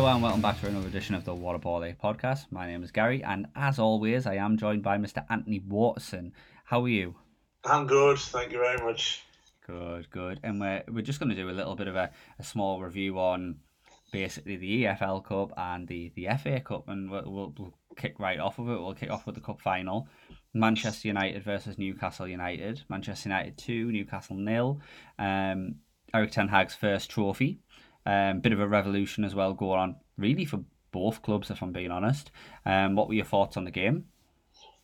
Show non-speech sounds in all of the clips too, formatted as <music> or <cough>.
Hello and welcome back to another edition of the a Ball podcast. My name is Gary, and as always, I am joined by Mr. Anthony Watson. How are you? I'm good, thank you very much. Good, good. And we're we're just going to do a little bit of a, a small review on basically the EFL Cup and the, the FA Cup, and we'll, we'll, we'll kick right off of it. We'll kick off with the cup final: Manchester United versus Newcastle United. Manchester United two, Newcastle nil. Um, Erik Ten Hag's first trophy. Um, bit of a revolution as well going on, really for both clubs, if I'm being honest. Um, what were your thoughts on the game?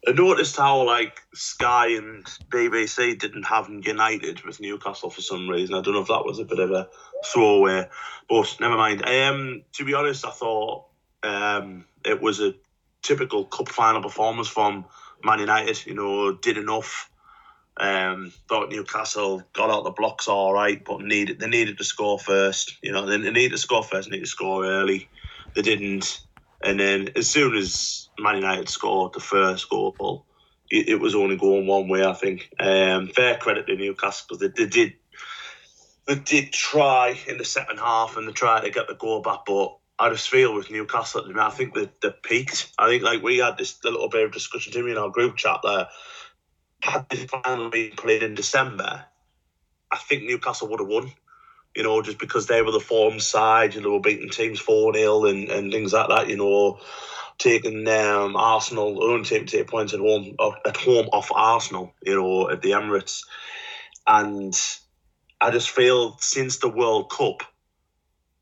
I noticed how like Sky and BBC didn't have United with Newcastle for some reason. I don't know if that was a bit of a throwaway, but never mind. Um, to be honest, I thought um, it was a typical cup final performance from Man United. You know, did enough. Um, thought Newcastle got out the blocks all right, but needed they needed to score first. You know, they, they needed to score first, needed to score early. They didn't, and then as soon as Man United scored the first goal, it, it was only going one way. I think. Um, fair credit to Newcastle because they, they did they did try in the second half and they tried to get the goal back, but I just feel with Newcastle, I think they, they peaked. I think like we had this little bit of discussion to me in our group chat there. Had this final been played in December, I think Newcastle would have won. You know, just because they were the form side, you know, were beating teams 4 0 and, and things like that, you know, taking um, Arsenal, own team to take points at home, at home off Arsenal, you know, at the Emirates. And I just feel since the World Cup,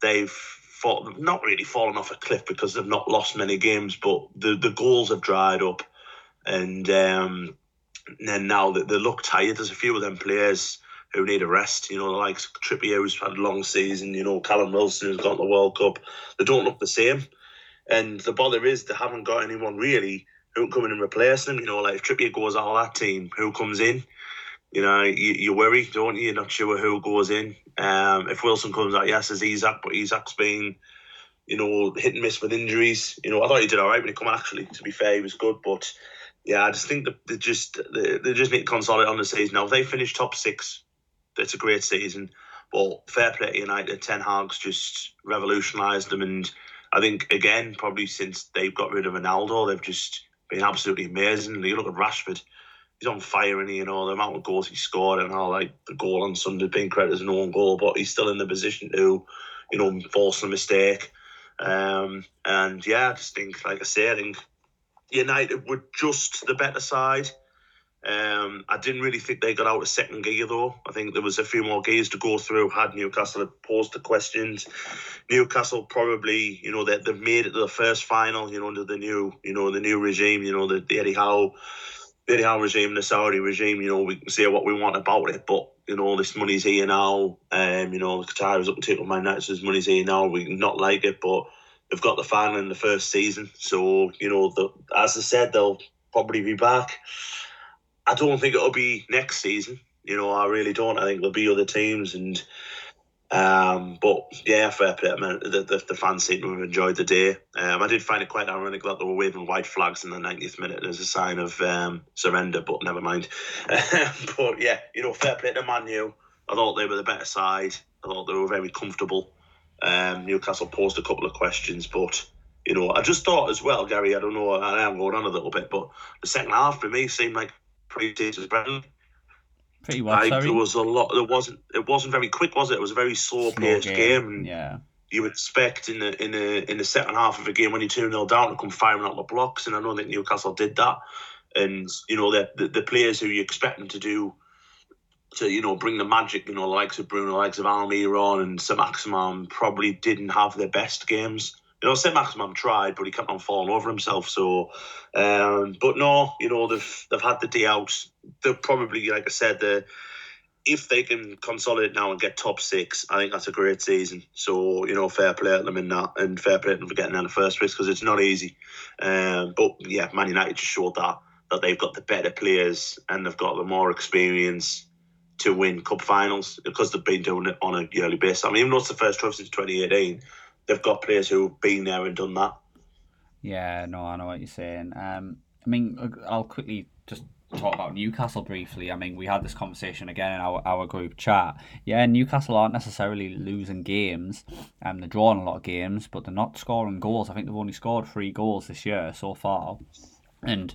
they've fought, not really fallen off a cliff because they've not lost many games, but the, the goals have dried up. And um, then now that they look tired, there's a few of them players who need a rest. You know, like Trippier, who's had a long season, you know, Callum Wilson, who's got the World Cup. They don't look the same. And the bother is they haven't got anyone really who can come in and replace them. You know, like if Trippier goes out of that team, who comes in? You know, you, you worry, don't you? You're not sure who goes in. Um, if Wilson comes out, yes, there's Isak, but Isak's been, you know, hit and miss with injuries. You know, I thought he did all right when he come on, actually. To be fair, he was good. But yeah, I just think that they just they, they just need to consolidate on the season. Now, if they finish top six, it's a great season. But fair play to United, Ten Hag's just revolutionised them. And I think, again, probably since they've got rid of Ronaldo, they've just been absolutely amazing. You look at Rashford, he's on fire, and you know the amount of goals he scored, and all like the goal on Sunday being credited as an own goal, but he's still in the position to, you know, force a mistake. Um, and yeah, I just think, like I say, I think United were just the better side. Um, I didn't really think they got out of second gear though. I think there was a few more gears to go through. Had Newcastle had posed the questions, Newcastle probably, you know, they, they've made it to the first final, you know, under the new, you know, the new regime, you know, the, the Eddie Howe the Al regime, the Saudi regime, you know, we can say what we want about it, but you know, this money's here now. Um, you know, the Qatar is up to take my this money's here now. We not like it, but they've got the final in the first season. So, you know, the, as I said, they'll probably be back. I don't think it'll be next season. You know, I really don't. I think there'll be other teams and um, but yeah, fair play. Man, the, the, the, fans seem to have enjoyed the day. Um, I did find it quite ironic that they were waving white flags in the 90th minute as a sign of um, surrender, but never mind. <laughs> but yeah, you know, fair play to Man I thought they were the better side. I thought they were very comfortable. Um, Newcastle posed a couple of questions, but you know, I just thought as well, Gary. I don't know. I am going on a little bit, but the second half for me seemed like pretty friendly. Pretty well. Like, there was a lot. There wasn't. It wasn't very quick, was it? It was a very slow, slow paced game. game. yeah. You expect in the in the in the second half of a game when you two 0 down to come firing out the blocks, and I don't think Newcastle did that. And you know the, the the players who you expect them to do to you know bring the magic, you know, the likes of Bruno, the likes of Almiron and Saint-Maximin probably didn't have their best games. You know, Saint-Maximin tried, but he kept on falling over himself. So, um, but no, you know, they've they've had the day out. They're probably, like I said, the if they can consolidate now and get top six, I think that's a great season. So you know, fair play to them in that, and fair play to them for getting there in the first place because it's not easy. Um, but yeah, Man United just showed that that they've got the better players and they've got the more experience to win cup finals because they've been doing it on a yearly basis. I mean, even though it's the first trophy since 2018, they've got players who've been there and done that. Yeah, no, I know what you're saying. Um, I mean, I'll quickly just talk about Newcastle briefly. I mean, we had this conversation again in our, our group chat. Yeah, Newcastle aren't necessarily losing games. Um, they're drawing a lot of games, but they're not scoring goals. I think they've only scored three goals this year so far. And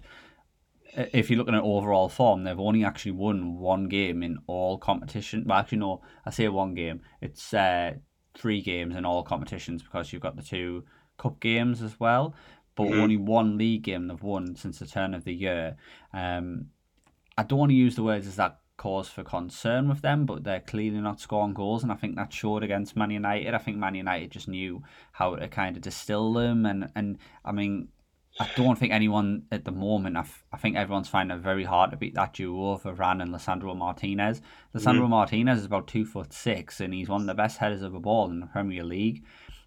if you're looking at overall form, they've only actually won one game in all competition. Well, actually, no, I say one game. It's uh, three games in all competitions because you've got the two cup games as well. But mm-hmm. only one league game they've won since the turn of the year. Um, I don't want to use the words as that cause for concern with them, but they're clearly not scoring goals, and I think that showed against Man United. I think Man United just knew how to kind of distill them, and and I mean I don't think anyone at the moment. I, f- I think everyone's finding it very hard to beat that duo of Varane and Lisandro Martinez. Lisandro mm. Martinez is about two foot six, and he's one of the best headers of a ball in the Premier League.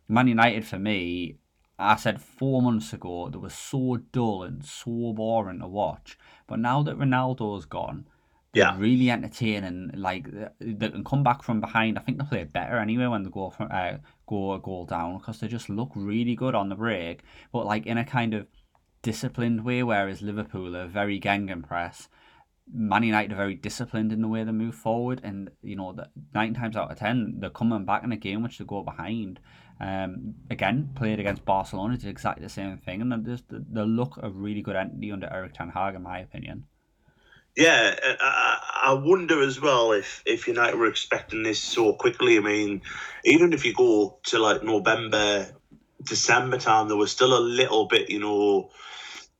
Man United, for me, I said four months ago, they were so dull and so boring to watch. But now that Ronaldo's gone, yeah, really entertaining. Like they can come back from behind. I think they play better anyway when they go from uh, go a goal down because they just look really good on the break. But like in a kind of disciplined way, whereas Liverpool are very gegenpress. Man United are very disciplined in the way they move forward, and you know, that nine times out of ten, they're coming back in a game which they go behind. Um, again, played against Barcelona, did exactly the same thing, and just they look of really good entity under Erik Ten Hag, in my opinion. Yeah, I, I wonder as well if if United were expecting this so quickly. I mean, even if you go to like November, December time, there was still a little bit, you know,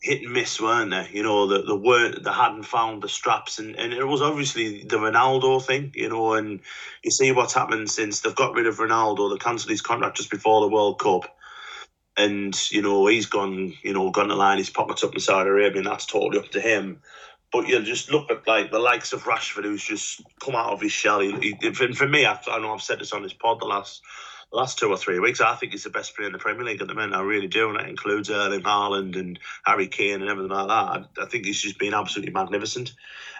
hit and miss, weren't they? You know, that the weren't they hadn't found the straps, and, and it was obviously the Ronaldo thing, you know. And you see what's happened since they've got rid of Ronaldo, they cancelled his contract just before the World Cup, and you know he's gone, you know, gone to line his pockets up in Saudi Arabia, and that's totally up to him. But you just look at like the likes of Rashford, who's just come out of his shell. He, he, for me, I, I know I've said this on this pod the last last two or three weeks, I think he's the best player in the Premier League at the minute. I really do, and that includes Erling Haaland and Harry Kane and everything like that. I, I think he's just been absolutely magnificent.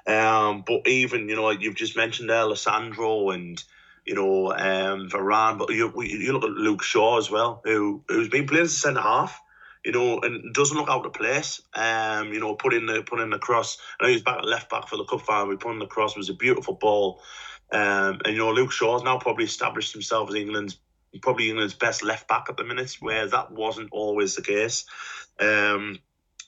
Um, but even you know, like you've just mentioned there, and you know um, Varane, but you you look at Luke Shaw as well, who who's been playing as a centre half. You know, and doesn't look out of place. Um, you know, put in the put in the cross. I know he's back at left back for the cup final. We put in the cross. It was a beautiful ball. Um, and you know, Luke Shaw's now probably established himself as England's probably England's best left back at the minute, where that wasn't always the case. Um,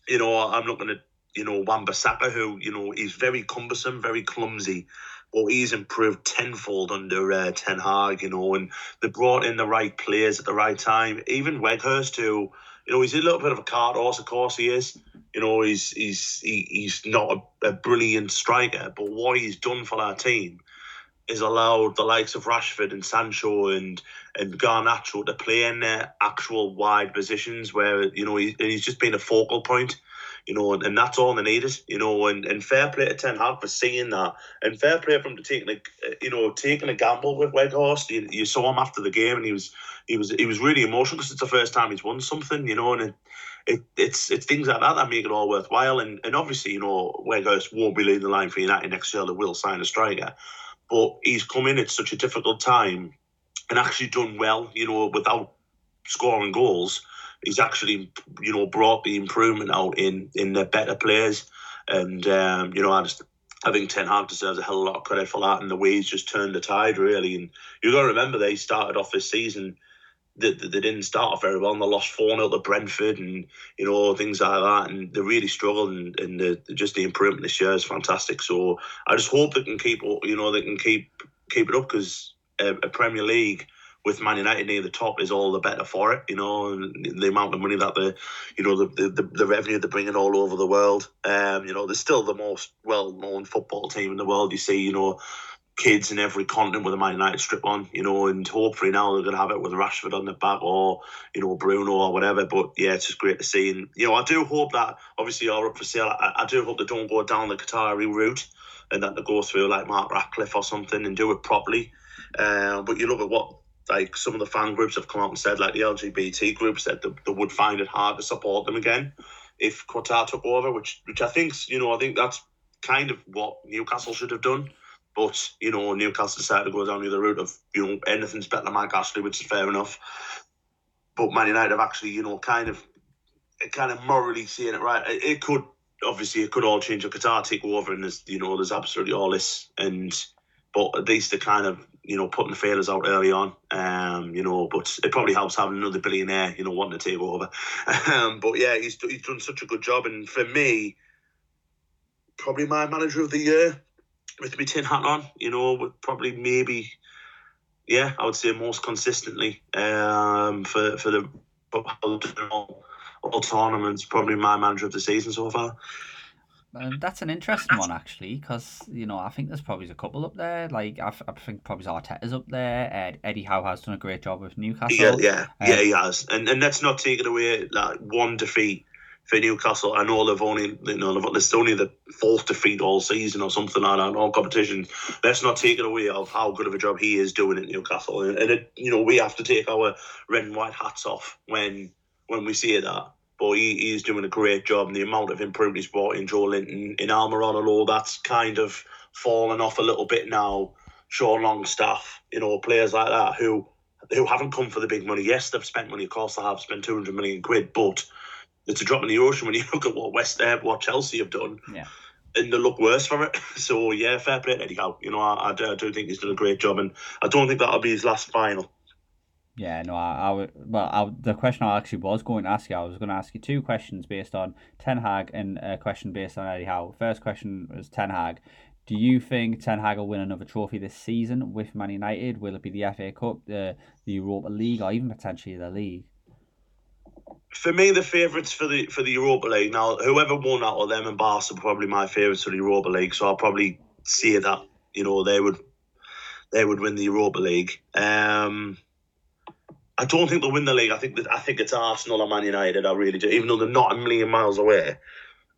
you know, I'm looking at you know Wan-Bissaka, who you know he's very cumbersome, very clumsy, but he's improved tenfold under uh, Ten Hag. You know, and they brought in the right players at the right time. Even Weghorst, who you know he's a little bit of a cart horse, of course he is. You know, he's he's he, he's not a, a brilliant striker, but what he's done for our team is allowed the likes of Rashford and Sancho and and Garnacho to play in their actual wide positions where you know he, he's just been a focal point. you know, and, and that's all they needed, you know, and, and fair play to Ten Hag for seeing that, and fair play to taking a, you know, taking a gamble with Weghorst. You, you saw him after the game, and he was he was he was really emotional because it's the first time he's won something, you know, and it, it it's it's things like that that make it all worthwhile. And and obviously, you know, Weghorst won't be leading the line for United next year. They will sign a striker, but he's come in at such a difficult time and actually done well, you know, without scoring goals he's actually you know brought the improvement out in in the better players, and um, you know I just I think Ten Hag deserves a hell of a lot of credit for that and the way he's just turned the tide really. And you've got to remember they started off this season. They, they didn't start off very well and they lost 4 0 to Brentford and you know things like that and they really struggled and, and the, just the improvement this year is fantastic so I just hope they can keep you know they can keep keep it up because a, a Premier League with Man United near the top is all the better for it. You know, the amount of money that the, you know, the the, the revenue they're bringing all over the world. Um, you know, they're still the most well known football team in the world. You see, you know, kids in every continent with a Man United strip on. You know, and hopefully now they're going to have it with Rashford on the back or you know Bruno or whatever. But yeah, it's just great to see. And you know, I do hope that obviously you're up for sale. I, I do hope they don't go down the Qatari route and that they go through like Mark Ratcliffe or something and do it properly. Uh, but you look at what like some of the fan groups have come out and said, like the LGBT group said, that they would find it hard to support them again if Qatar took over, which which I think you know I think that's kind of what Newcastle should have done. But you know Newcastle decided to go down the other route of you know anything's better than Mike Ashley, which is fair enough. But Man United have actually you know kind of kind of morally seeing it right. It, could obviously it could all change if Qatar take over and there's you know there's absolutely all this and but at least they're kind of you know, putting the failures out early on. Um, you know, but it probably helps having another billionaire, you know, wanting to take over. <laughs> Um, but yeah, he's he's done such a good job, and for me, probably my manager of the year with me tin hat on. You know, would probably maybe, yeah, I would say most consistently um, for for the all, all tournaments, probably my manager of the season so far. Um, that's an interesting one actually, because you know I think there's probably a couple up there. Like I, I think probably Arteta's up there. Ed, Eddie Howe has done a great job with Newcastle. Yeah, yeah, um, yeah, he has, and and that's not taking away like one defeat for Newcastle. I know they've only you know they've, only the fourth defeat all season or something like that in all competitions. That's not take it away of how good of a job he is doing at Newcastle, and, and it, you know we have to take our red and white hats off when when we see that but he, he's doing a great job. And the amount of improvement he's brought in Joelinton, in Almiron and all that's kind of fallen off a little bit now. Sean Longstaff, you know, players like that who who haven't come for the big money. Yes, they've spent money. Of course, they have spent two hundred million quid, but it's a drop in the ocean when you <laughs> look at what West Ham, what Chelsea have done. Yeah. And they look worse for it. <laughs> So yeah, fair play to Eddie Howe. You know, I, I, do, I do think he's done a great job, and I don't think that'll be his last final. Yeah, no, I, I would. Well, I, the question I actually was going to ask you, I was going to ask you two questions based on Ten Hag and a question based on Eddie Howe. First question was Ten Hag. Do you think Ten Hag will win another trophy this season with Man United? Will it be the FA Cup, the the Europa League, or even potentially the league? For me, the favourites for the for the Europa League. Now, whoever won out of them and Barca are probably my favourites for the Europa League. So I'll probably say that you know they would they would win the Europa League. Um, I don't think they'll win the league. I think that I think it's Arsenal or Man United. I really do. Even though they're not a million miles away,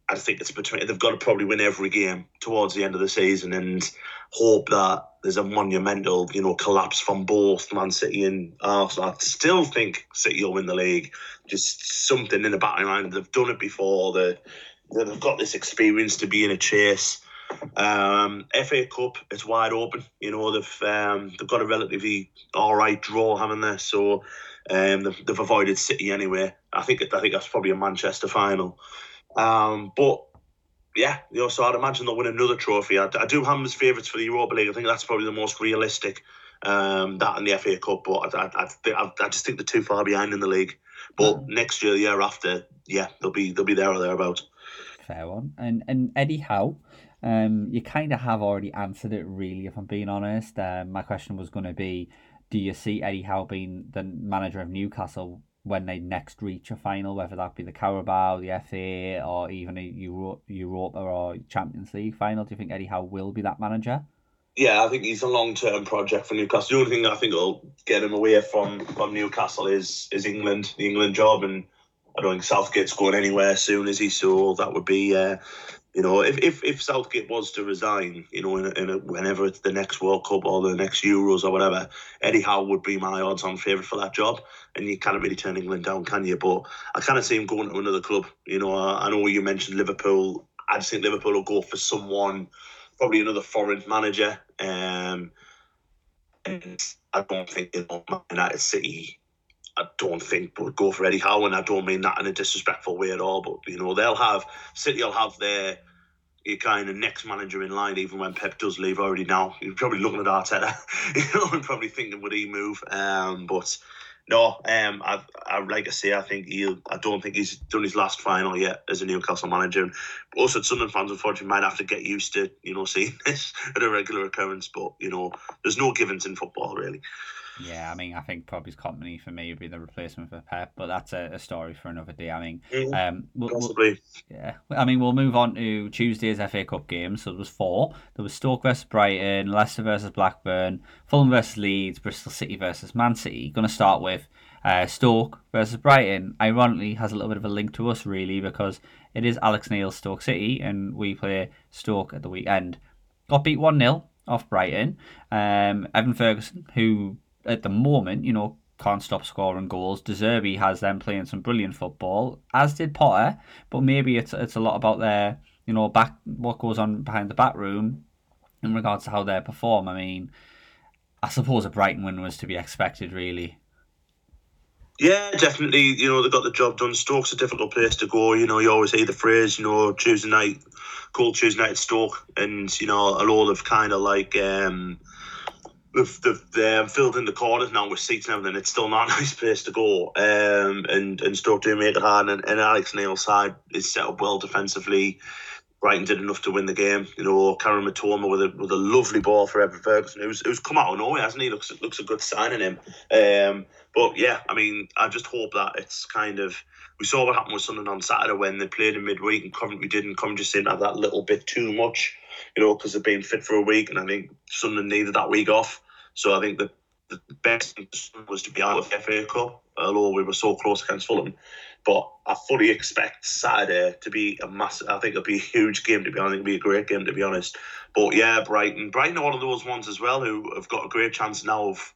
I think it's between. They've got to probably win every game towards the end of the season and hope that there's a monumental, you know, collapse from both Man City and Arsenal. I still think City will win the league. Just something in the batting line. They've done it before. They they've got this experience to be in a chase. Um, FA Cup, it's wide open. You know they've um, they've got a relatively all right draw, haven't they? So um, they've, they've avoided City anyway. I think I think that's probably a Manchester final. Um, but yeah, you know, so I'd imagine they'll win another trophy. I, I do have them as favourites for the Europa League. I think that's probably the most realistic. Um, that and the FA Cup, but I, I, I, I just think they're too far behind in the league. But mm. next year, the year after, yeah, they'll be they'll be there or thereabouts. Fair one. And and Eddie Howe, um, you kind of have already answered it, really, if I'm being honest. Um, my question was going to be Do you see Eddie Howe being the manager of Newcastle when they next reach a final, whether that be the Carabao, the FA, or even a Euro- Europa or Champions League final? Do you think Eddie Howe will be that manager? Yeah, I think he's a long term project for Newcastle. The only thing I think will get him away from, from Newcastle is is England, the England job, and I don't think Southgate's going anywhere soon, is he? So that would be, uh, you know, if, if, if Southgate was to resign, you know, in a, in a, whenever it's the next World Cup or the next Euros or whatever, Eddie Howe would be my odds-on favourite for that job. And you can't really turn England down, can you? But I kind of see him going to another club. You know, I, I know you mentioned Liverpool. I just think Liverpool will go for someone, probably another foreign manager. Um, and I don't think you know, United City I don't think would go for Eddie Howe, and I don't mean that in a disrespectful way at all. But you know, they'll have City will have their your kind of next manager in line, even when Pep does leave already now. You're probably looking at Arteta, <laughs> you know, and probably thinking would he move? Um, but no, um, I, I like I say, I think he'll. I don't think he's done his last final yet as a Newcastle manager. And also, Sunderland fans unfortunately might have to get used to you know seeing <laughs> this at a regular occurrence. But you know, there's no givens in football really. Yeah, I mean, I think probably his company for me would be the replacement for Pep, but that's a, a story for another day. I mean, Mhm. um, we'll, we'll- Possibly. yeah, I mean, we'll move on to Tuesday's FA Cup games. So there was four. There was Stoke versus Brighton, Leicester versus Blackburn, Fulham versus Leeds, Bristol City versus Man City. Going to start with uh, Stoke versus Brighton. Ironically, has a little bit of a link to us really because it is Alex Neil's Stoke City, and we play Stoke at the weekend. Got beat one 0 off Brighton. Um, Evan Ferguson, who at the moment, you know, can't stop scoring goals. De Zerbi has them playing some brilliant football, as did Potter. But maybe it's it's a lot about their, you know, back what goes on behind the back room in regards to how they perform. I mean, I suppose a Brighton win was to be expected, really. Yeah, definitely. You know, they got the job done. Stoke's a difficult place to go. You know, you always hear the phrase, you know, Tuesday night, cold Tuesday night Stoke. And, you know, a lot of kind of like, um, they've, they've filled in the corners now with seats and everything. It's still not a <laughs> nice place to go. Um, and, and Stoke do make it hard. And, and Alex Neil's side is set up well defensively. Brighton did enough to win the game. You know, Kaoru Mitoma with a with a lovely ball for Evan Ferguson, who's who's come out of nowhere, hasn't he? Looks looks a good sign in him. Um, but yeah, I mean, I just hope that it's kind of we saw what happened with Sunderland on Saturday when they played in midweek and Coventry didn't. Coventry just seemed to have that little bit too much, you know, because they've been fit for a week, and I think Sunderland needed that week off. So I think the the best was to be out of the FA Cup, although we were so close against Fulham. But I fully expect Saturday to be a massive. I think it'll be a huge game to be honest. It'll be a great game to be honest. But yeah, Brighton, Brighton are one of those ones as well who have got a great chance now of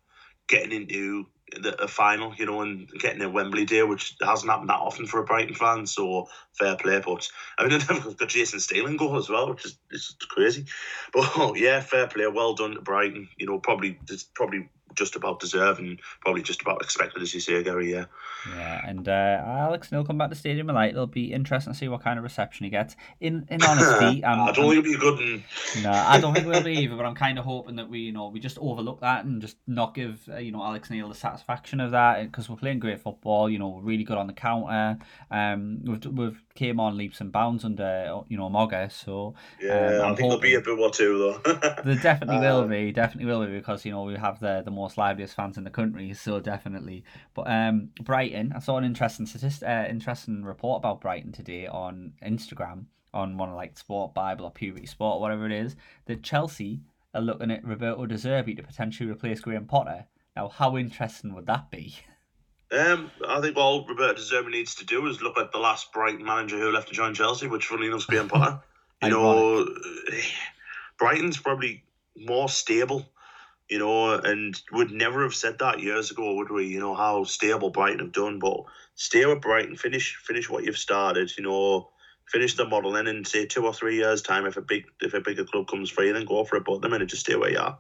getting into the final, you know, and getting a Wembley day, which hasn't happened that often for a Brighton fan. So fair play, but I mean, <laughs> they've got Jason Steele goal as well, which is it's crazy. But <laughs> yeah, fair play, well done to Brighton. You know, probably just probably just about deserved and probably just about expected, as you say, Gary. Yeah. Yeah, and uh, Alex Neil come back to Stadium of Light. It'll be interesting to see what kind of reception he gets. In in <laughs> honesty, um, I don't think it'll be good. And No, I don't think we'll be either. But I'm kind of hoping that we, you know, we just overlook that and just not give, uh, you know, Alex Neil the satisfaction of that because we're playing great football. You know, we're really good on the counter. Um, we've we've came on leaps and bounds under, you know, Mogga. So yeah, um, I I'm think there'll be a bit or two though. there definitely will <laughs> Um, be, definitely will be because you know we have the the most liveliest fans in the country, so definitely. But um, Brighton, I saw an interesting statistic, uh, interesting report about Brighton today on Instagram on one of like Sport Bible or Puberty Sport or whatever it is that Chelsea are looking at Roberto De Zerbi to potentially replace Graham Potter. Now, how interesting would that be? Um, I think all Roberto De Zerbi needs to do is look at the last Brighton manager who left to join Chelsea, which funny enough is Graham Potter. <laughs> You know, <sighs> Brighton's probably more stable, you know, and would never have said that years ago, would we? You know how stable Brighton have done, but stay with Brighton, finish finish what you've started, you know, finish the model, and say two or three years' time, if a big if a bigger club comes free, then go for it. But the minute, just stay where you are.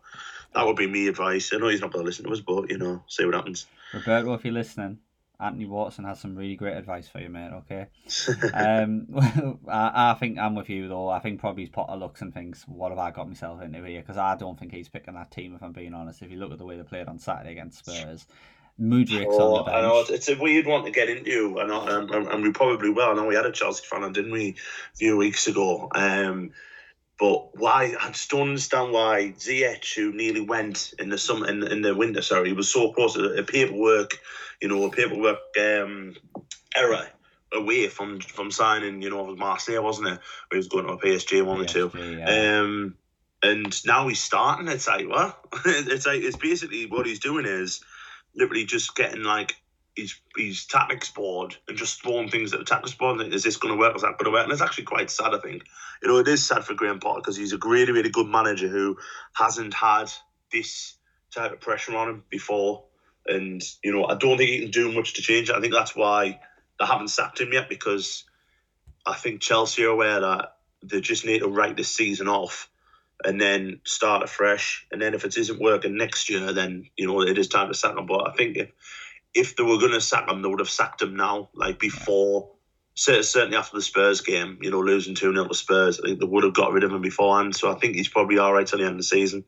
That would be me advice. I know he's not going to listen to us, but you know, see what happens. Roberto, if you're listening, Anthony Watson has some really great advice for you, mate. Okay. <laughs> um, <laughs> I, I think I'm with you though. I think probably Potter looks and thinks, "What have I got myself into here?" Because I don't think he's picking that team. If I'm being honest, if you look at the way they played on Saturday against Spurs, Mudryk's Oh, on the I know bench. it's, a weird one to get into, and, and, and, we probably will. I know we had a Chelsea fan, didn't we, a few weeks ago? Um, but why? I just don't understand why Ziyech, who nearly went in the summer, in, in the winter, sorry, he was so close to a paperwork, you know, a paperwork um, error away from from signing, you know, with Marseille, wasn't it? Where he was going to a PSG one or two. Yeah. Um, and now he's starting. It's like what? <laughs> it's like it's basically what he's doing is literally just getting like his his tactics board and just throwing things at the tactics board. Is this going to work? Is that going to work? And it's actually quite sad. I think you know it is sad for Graham Potter because he's a really really good manager who hasn't had this type of pressure on him before. And you know I don't think he can do much to change it. I think that's why they haven't sacked him yet because I think Chelsea are aware that they just need to write this season off and then start afresh. And then if it isn't working next year, then you know it is time to sack him. But I think if if they were going to sack him, they would have sacked him now, like before. Certainly after the Spurs game, you know, losing 2 0 to Spurs, I think they would have got rid of him beforehand. So I think he's probably all right till the end of the season.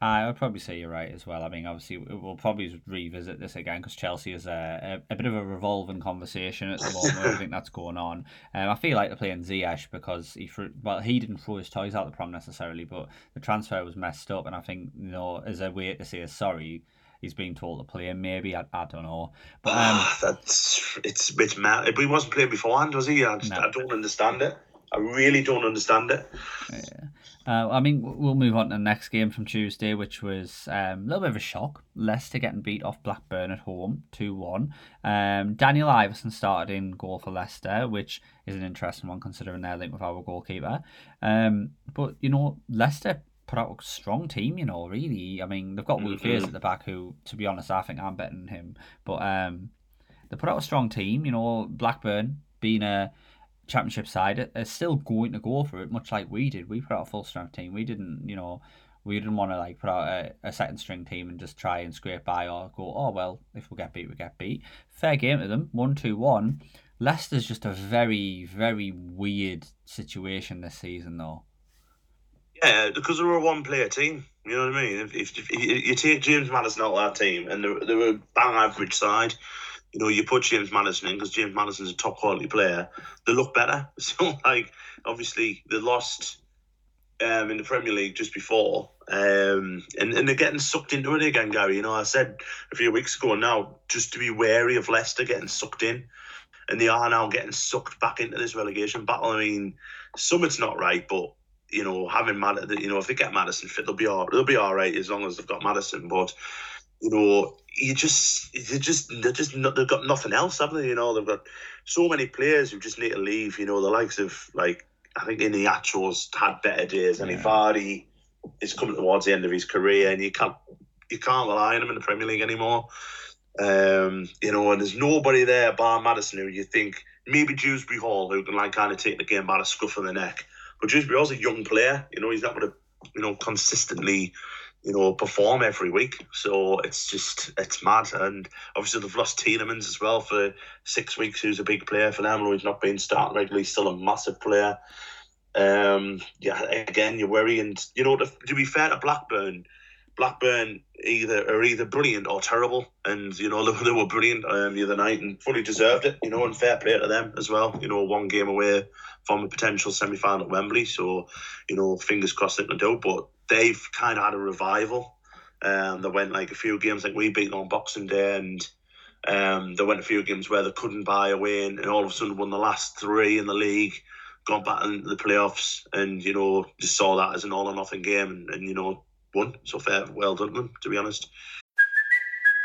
I would probably say you're right as well. I mean, obviously, we'll probably revisit this again because Chelsea is a, a, a, bit of a revolving conversation at the moment. I think that's going on. Um, I feel like they're playing Ziyech because he threw, well, he didn't throw his toys out the prom necessarily, but the transfer was messed up, and I think you know, as a way to say sorry, he's being told to play him. Maybe I, I don't know, but um, that's it's it's mad. But he wasn't playing beforehand, was he? I, just, no. I don't understand it. I really don't understand it. Yeah. Uh, I mean, we'll move on to the next game from Tuesday, which was um, a little bit of a shock. Leicester getting beat off Blackburn at home, 2 1. Um, Daniel Iversen started in goal for Leicester, which is an interesting one considering their link with our goalkeeper. Um, but, you know, Leicester put out a strong team, you know, really. I mean, they've got Will mm-hmm. at the back, who, to be honest, I think I'm betting him. But um, they put out a strong team, you know, Blackburn being a championship side are still going to go for it, much like we did. We put out a full strength team. We didn't, you know, we didn't want to like put out a, a second string team and just try and scrape by or go, oh well, if we get beat, we get beat. Fair game to them, one two one. Leicester's just a very very weird situation this season, though. Yeah, because they're a one player team. You know what I mean? If, if, if you take James Maddison out of that team and they're, they're a bang average side, you know, you put James Maddison in because James Maddison's a top quality player, they look better. <laughs> So, like, obviously, they lost um, in the Premier League just before, um, and, and they're getting sucked into it again, Gary. You know, I said a few weeks ago now just to be wary of Leicester getting sucked in, and they are now getting sucked back into this relegation battle. I mean, some it's not right, but you know, having Mad, you know, if they get Maddison fit, they'll be all they'll be all right as long as they've got Maddison. But you know, you just you just they're just not, they've got nothing else, have they? You know, they've got so many players who just need to leave. You know, the likes of like I think Iheanacho's had better days, and yeah. Is coming towards the end of his career, and you can't you can't rely on him in the Premier League anymore. Um, you know, and there's nobody there bar Maddison who you think maybe Dewsbury Hall who can like kind of take the game by the scruff of the neck. But Dewsbury Hall's a young player. You know, he's not going to you know consistently you know, perform every week. So it's just it's mad. And obviously they've lost Tielemans as well for six weeks, who's a big player for them, he's not been starting regularly, still a massive player. Um, yeah, again, you're worrying. You know, to, to be fair to Blackburn, Blackburn either are either brilliant or terrible, and you know <laughs> they, they were brilliant um, the other night and fully deserved it. You know, and fair play to them as well. You know, one game away from a potential semi final at Wembley, so you know, fingers crossed it can do. But they've kind of had a revival. Um, they went like a few games like we beat them on Boxing Day, and um, they went a few games where they couldn't buy a win, and all of a sudden won the last three in the league, gone back into the playoffs, and you know just saw that as an all or nothing game, and, and you know won. So fair, well done them, to be honest.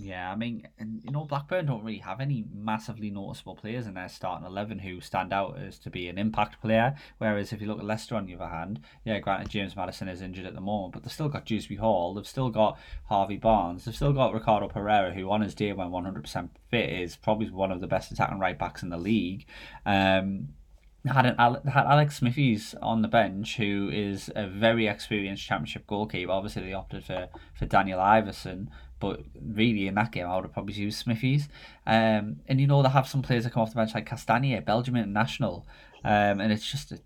Yeah, I mean, you know, Blackburn don't really have any massively noticeable players in their starting eleven who stand out as to be an impact player. Whereas if you look at Leicester on the other hand, yeah, granted James Maddison is injured at the moment, but they've still got Dewsbury Hall, they've still got Harvey Barnes, they've still got Ricardo Pereira, who on his day when one hundred percent fit is probably one of the best attacking right backs in the league. Um, had an had Alex Smithies on the bench, who is a very experienced Championship goalkeeper. Obviously, they opted for for Daniel Iversen, but really in that game, I would have probably used Smithies. Um, and you know they have some players that come off the bench like Castagne, Belgium international, um, and it's just, a,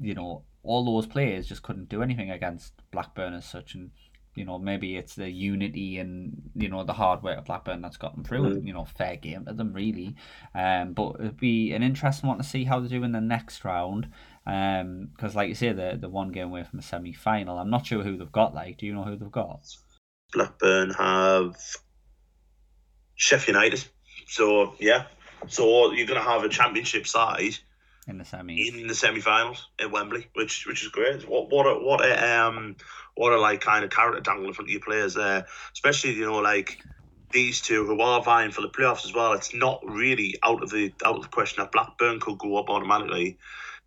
you know, all those players just couldn't do anything against Blackburn as such, and you know maybe it's the unity and you know the hard work of Blackburn that's got them through. Mm. and you know fair game to them really. Um but it'd be an interesting one to see how they do in the next round. Um because like you say the the one game away from a semi-final I'm not sure who they've got like do you know who they've got Blackburn have Sheffield United so yeah so you're gonna have a championship side in the semis in the semi-finals at Wembley, which which is great. What what a, what a um what a like kind of carrot dangle in front of your players there, especially you know like these two who are vying for the playoffs as well. It's not really out of the out of the question that Blackburn could go up automatically.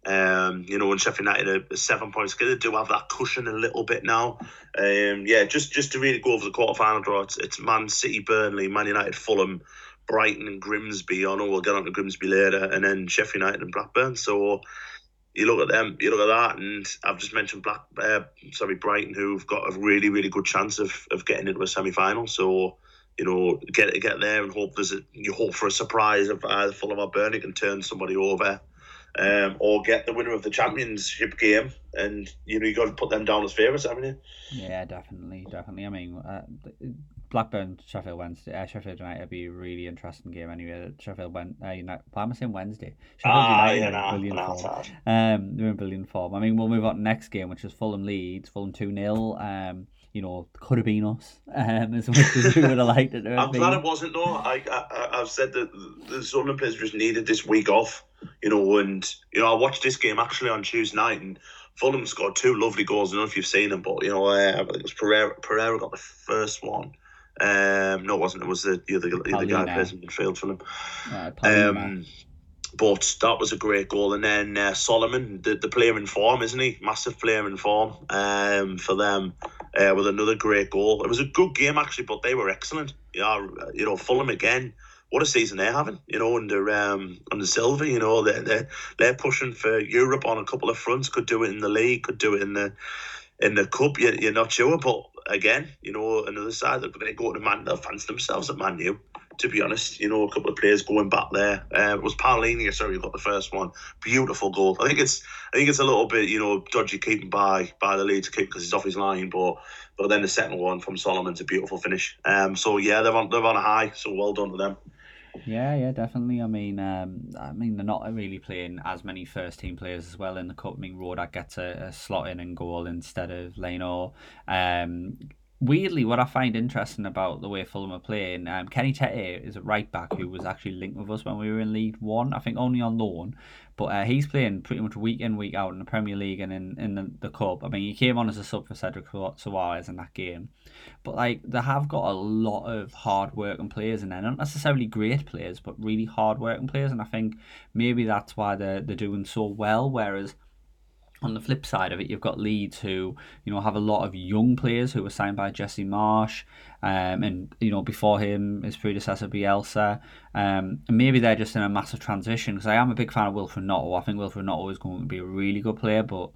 Um, you know, and Sheffield United are seven points. They do have that cushion a little bit now. Um, yeah, just just to really go over the quarterfinal draw, it's, it's Man City, Burnley, Man United, Fulham, Brighton, and Grimsby. I know we'll get on to Grimsby later, and then Sheffield United and Blackburn. So you look at them, you look at that, and I've just mentioned Black, uh, sorry, Brighton, who've got a really, really good chance of, of getting into a semi final. So, you know, get get there and hope there's a, you hope for a surprise of either Fulham or Burnley can turn somebody over, um, or get the winner of the championship game, and you know you got to put them down as favourites, haven't you? Yeah, definitely, definitely. I mean, uh, Blackburn Sheffield Wednesday uh, Sheffield United would be a really interesting game anyway. Sheffield went uh, United. Am saying Wednesday? Sheffield ah, United yeah, in brilliant form. Um, they're in brilliant form. I mean, we'll move on to next game, which is Fulham Leeds. Fulham two 0 Um, you know, could have been us <laughs> um, as much as we would have liked it. <laughs> I'm glad it wasn't though. I, I I've said that the Sunderland players just needed this week off. You know, and you know I watched this game actually on Tuesday night and. Fulham scored two lovely goals. I don't know if you've seen them, but you know, uh, I think it was Pereira. Pereira got the first one, um, no, it wasn't. It was the, the other, the other guy plays in midfield for them. Uh, um, but that was a great goal. And then uh, Solomon, the, the player in form, isn't he? Massive player in form um, for them uh, with another great goal. It was a good game, actually, but they were excellent. Yeah, you know, Fulham again. What a season they're having, you know, under um under Silva, you know, they're, they're they're pushing for Europe on a couple of fronts. Could do it in the league, could do it in the in the cup. You're, you're not sure, but again, you know, another side that to go to Man, they'll fancy themselves at Man U. To be honest, you know, a couple of players going back there. Uh, it was Palhinha, sorry, who got the first one. Beautiful goal. I think it's, I think it's a little bit, you know, dodgy keeping by by the lead to keep because he's off his line, but but then the second one from Solomon's a beautiful finish. Um, so yeah, they're on they're on a high. So well done to them. Yeah, yeah, definitely. I mean, um, I mean, they're not really playing as many first team players as well in the cup. I mean, Rodak gets a, a slot in and goal instead of Leno. Um, weirdly, what I find interesting about the way Fulham are playing, um, Kenny Tete is a right back who was actually linked with us when we were in League One. I think only on loan, but uh, he's playing pretty much week in week out in the Premier League and in in the, the cup. I mean, he came on as a sub for Cedric Soares in that game, but like they have got a lot of hard working players in there, not necessarily great players, but really hard working players, and I think maybe that's why they're they're doing so well. Whereas on the flip side of it, you've got Leeds who, you know, have a lot of young players who were signed by Jesse Marsch, um, and you know before him his predecessor Bielsa, um, and maybe they're just in a massive transition. Because I am a big fan of Wilfried Gnonto. I think Wilfried Gnonto is going to be a really good player, but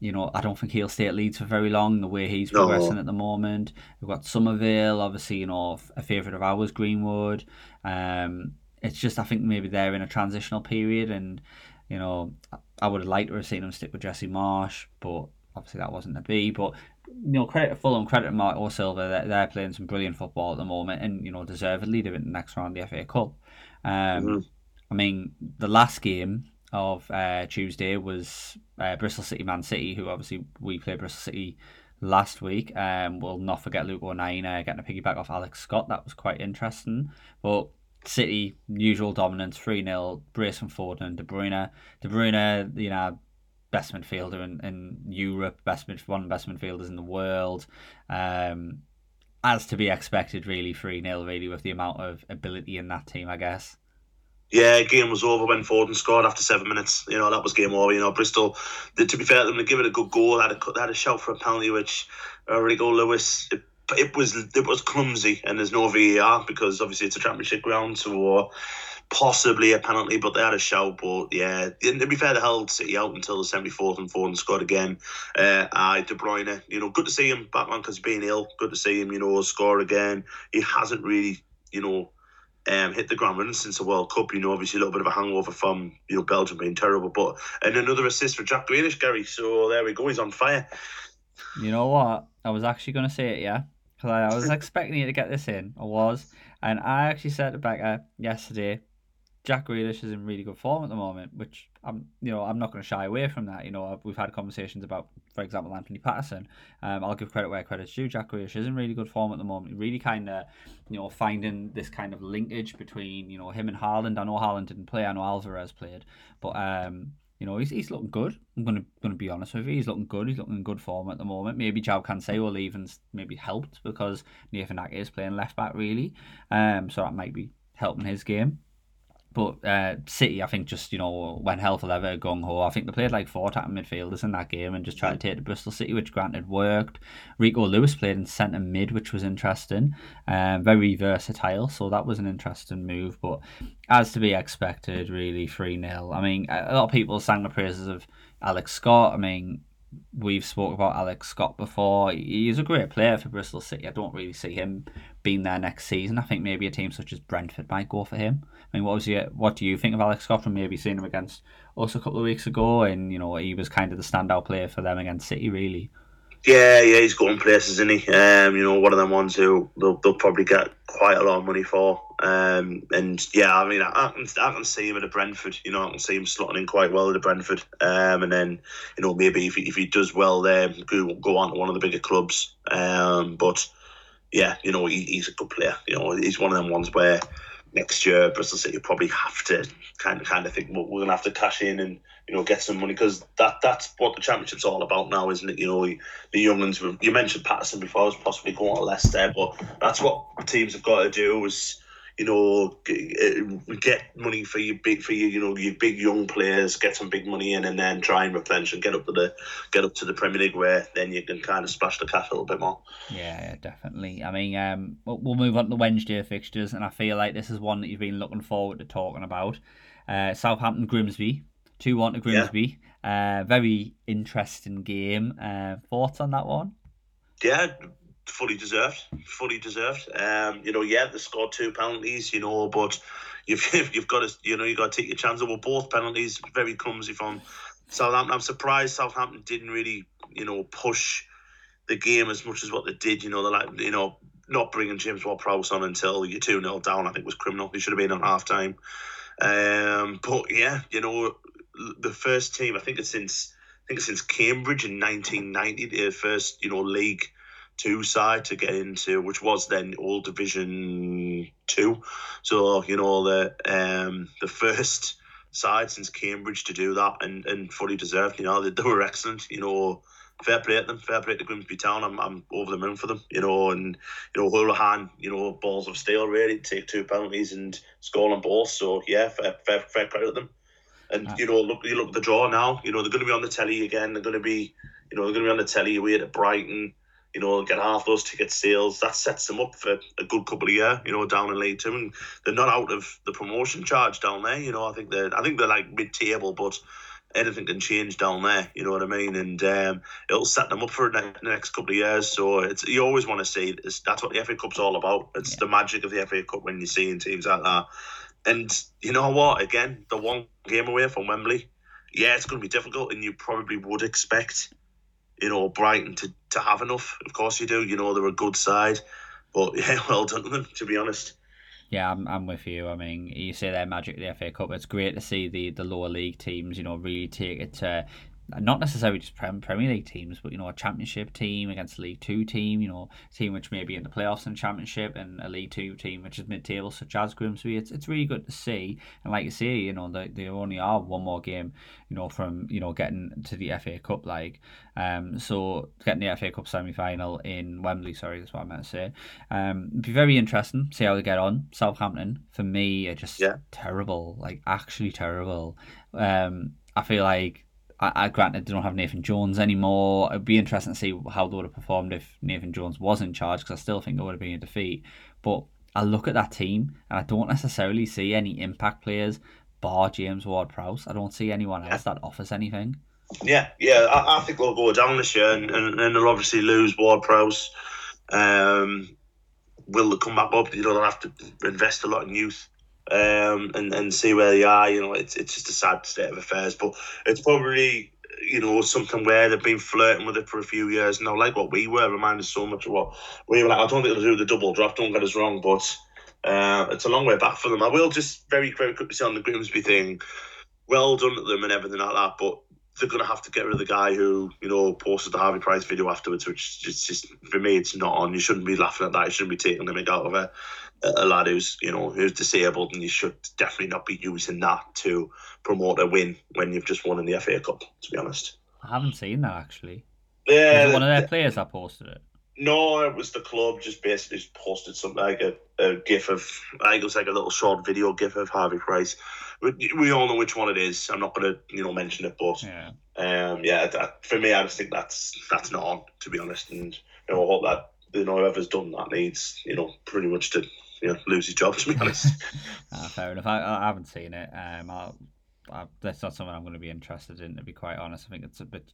you know I don't think he'll stay at Leeds for very long. The way he's no. progressing at the moment, we've got Summerville, obviously, you know, a favourite of ours, Greenwood. Um, it's just I think maybe they're in a transitional period and you know, I would have liked to have seen him stick with Jesse Marsch, but obviously that wasn't to be. But you know, credit to Fulham, credit to Marco Silva. They're, they're playing some brilliant football at the moment, and you know, deservedly they're in the next round of the FA Cup. Um, mm-hmm. I mean, the last game of uh, Tuesday was uh, Bristol City Man City, who obviously we played Bristol City last week. Um, we'll not forget Luke O'Nien uh, getting a piggyback off Alex Scott. That was quite interesting. But City, usual dominance, 3 0, brace from and De Bruyne. De Bruyne, you know, best midfielder in, in Europe, best mid, one of the best midfielders in the world. Um, as to be expected, really 3 0, really, with the amount of ability in that team, I guess. Yeah, game was over when Foden scored after seven minutes. You know that was game over. You know Bristol, they, to be fair to them, they give it a good goal. They had a, they had a shout for a penalty, which uh, Rico Lewis. It, it was it was clumsy, and there's no VAR because obviously it's a championship ground, so possibly a penalty, but they had a shout. But yeah, to be fair, they held City out until the 74th and Foden scored again. Uh, I De Bruyne, you know, good to see him back on because being ill. Good to see him, you know, score again. He hasn't really, you know, um, hit the ground running since the World Cup. You know, obviously a little bit of a hangover from you know Belgium being terrible, but and another assist for Jack Grealish, Gary. So there we go, he's on fire. You know what? I was actually going to say it, yeah, because I, was expecting you to get this in. I was, and I actually said to Becca yesterday Jack Grealish is in really good form at the moment, which I'm, you know, I'm not going to shy away from that. You know, we've had conversations about, for example, Anthony Patterson. Um, I'll give credit where credit's due. Jack Grealish is in really good form at the moment. Really kind of, you know, finding this kind of linkage between, you know, him and Haaland. I know Haaland didn't play. I know Alvarez played, but um, you know, he's, he's looking good. I'm gonna gonna be honest with you. He's looking good. He's looking in good form at the moment. Maybe João Cancelo will even maybe helped because Nathan Ake is playing left back really. Um, so that might be helping his game. But uh, City, I think, just you know, when hell for leather, gung ho. I think they played like four attacking midfielders in that game and just tried to take to Bristol City, which granted worked. Rico Lewis played in centre mid, which was interesting. Um, very versatile, so that was an interesting move. But as to be expected, really 3 0. I mean, a lot of people sang the praises of Alex Scott. I mean, we've spoke about Alex Scott before. He's a great player for Bristol City. I don't really see him being there next season. I think maybe a team such as Brentford might go for him. I mean, what was he, What do you think of Alex Scott from maybe seeing him against us a couple of weeks ago? And you know, he was kind of the standout player for them against City, really. Yeah, yeah, he's going places, isn't he? Um, you know, one of them ones who they'll, they'll probably get quite a lot of money for. Um, and yeah, I mean, I, I, can I can see him at a Brentford. You know, I can see him slotting in quite well at a Brentford. Um, and then you know maybe if he, if he does well there, go go on to one of the bigger clubs. Um, but yeah, you know, he, he's a good player. You know, he's one of them ones where next year Bristol City probably have to kind of kind of think well, we're gonna have to cash in and you know get some money because that that's what the championship's all about now, isn't it? You know, the young ones. You mentioned Patterson before, was possibly going to Leicester, but that's what teams have got to do is you know, get money for your big for your you know your big young players, get some big money in, and then try and replenish and get up to the get up to the Premier League where then you can kind of splash the cash a little bit more. Yeah, definitely. I mean, um, we'll move on to the Wednesday fixtures, and I feel like this is one that you've been looking forward to talking about. Uh, Southampton Grimsby, two one to Grimsby. Yeah. Uh, very interesting game. Uh, thoughts on that one? Yeah, fully deserved, fully deserved. Um, you know, yeah, they scored two penalties, you know, but you've <laughs> you've got to, you know, you got to take your chances. Well, both penalties very clumsy from Southampton. I'm surprised Southampton didn't really, you know, push the game as much as what they did. You know, they're like, you know, not bringing James Ward-Prowse on until you're two 0 down. I think was criminal. He should have been on half time. Um, but yeah, you know, the first team. I think it's since I think it's since Cambridge in 1990, the first you know league two side to get into, which was then all Division Two. So you know the um, the first side since Cambridge to do that, and, and fully deserved. You know they, they were excellent. You know fair play to them, fair play to Grimsby Town. I'm, I'm over the moon for them, you know, and you know Holohan, you know, balls of steel really take two penalties and score on both. So yeah, fair fair, fair credit to them. And you know, look you look at the draw now. You know they're going to be on the telly again. They're going to be, you know, they're going to be on the telly away at Brighton you know, get half those ticket sales. That sets them up for a good couple of years, you know, down in League Two, and they're not out of the promotion charge down there. You know, I think they're I think they're like mid table, but anything can change down there. You know what I mean? And um, it'll set them up for the next couple of years. So it's you always want to see this. That's what the FA Cup's all about. It's yeah. the magic of the FA Cup when you're seeing teams like that. And you know what? Again, the one game away from Wembley. Yeah, it's going to be difficult, and you probably would expect you know, Brighton to, to have enough. Of course you do. You know, they're a good side. But <laughs> yeah, well done to them, to be honest. Yeah, I'm, I'm with you. I mean, you say they're magic the FA Cup. It's great to see the, the lower league teams, you know, really take it to not necessarily just Premier League teams, but you know a Championship team against a League Two team, you know a team which may be in the playoffs in the Championship, and a League Two team which is mid-table, such as Grimsby. It's it's really good to see, and like you say, you know they, they only are one more game, you know, from you know getting to the FA Cup, like, um, so getting the FA Cup semi-final in Wembley. Sorry, that's what I meant to say. Um, be very interesting. To see how they get on. Southampton for me are just yeah. terrible, like actually terrible. Um, I feel like I, I granted they don't have Nathan Jones anymore. It'd be interesting to see how they would have performed if Nathan Jones was in charge because I still think it would have been a defeat. But I look at that team and I don't necessarily see any impact players bar James Ward Prowse. I don't see anyone else that offers anything. Yeah, yeah, I, I think they'll go down this year and, and, and they'll obviously lose Ward Prowse. Um, will they come back up? You know, they'll have to invest a lot in youth um, and and see where they are. You know, it's it's just a sad state of affairs, but it's probably you know something where they've been flirting with it for a few years now, like what we were. Reminded so much of what we were like. I don't think they'll do the double draft. Don't get us wrong, but uh, it's a long way back for them. I will just very very quickly say on the Grimsby thing. Well done to them and everything like that, but they're going to have to get rid of the guy who, you know, posted the Harvey Price video afterwards, which is just, for me, it's not on. You shouldn't be laughing at that. You shouldn't be taking the mick out of it a lad who's you know who's disabled, and you should definitely not be using that to promote a win when you've just won in the FA Cup. To be honest, I haven't seen that actually. Yeah, one of their players that posted it. No, it was the club just basically just posted something like a, a gif of I think it was like a little short video gif of Harvey Price. We, we all know which one it is. I'm not going to you know mention it, but yeah, um, yeah. That, for me, I just think that's that's not on to be honest, and you know I hope that you know whoever's done that needs you know pretty much to know, lose his job. To be <laughs> honest. uh, fair enough. I, I haven't seen it. Um, I, I, that's not something I'm going to be interested in. To be quite honest, I think it's a bit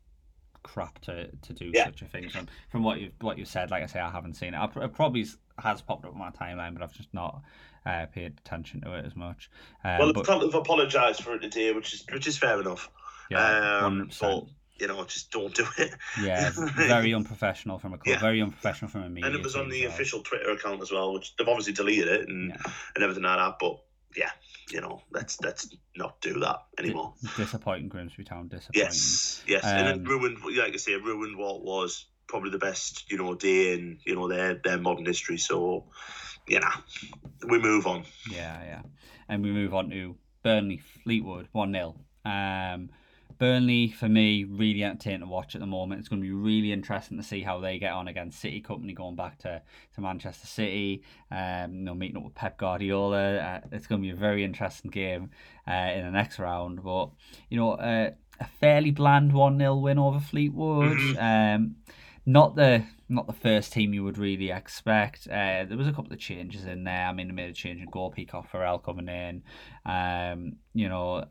crap to, to do yeah. such a thing. From from what you what you said, like I say, I haven't seen it. I, it probably has popped up on my timeline, but I've just not uh, paid attention to it as much. Um, well, but, they've apologised for it today, which is which is fair enough. Yeah, um, but you know, just don't do it. Yeah, <laughs> very unprofessional from a club, yeah. very unprofessional from a media. And it was on the well. official Twitter account as well, which they've obviously deleted it and yeah. and everything like that. But yeah, you know, let's let's not do that anymore. Disappointing Grimsby Town, disappointing. Yes, yes, um, and it ruined, like I say, it ruined what was probably the best, you know, day in you know their their modern history. So, you know, we move on. Yeah, yeah, and we move on to Burnley Fleetwood one 0 um, Burnley, for me, really entertaining to watch at the moment. It's going to be really interesting to see how they get on against City Kompany going back to, to Manchester City, um, you know, meeting up with Pep Guardiola. Uh, it's going to be a very interesting game uh, in the next round. But, you know, uh, a fairly bland 1 0 win over Fleetwood. Um, not the not the first team you would really expect. Uh, there was a couple of changes in there. I mean, they made a change in goal Peacock Farrell coming in. Um, you know,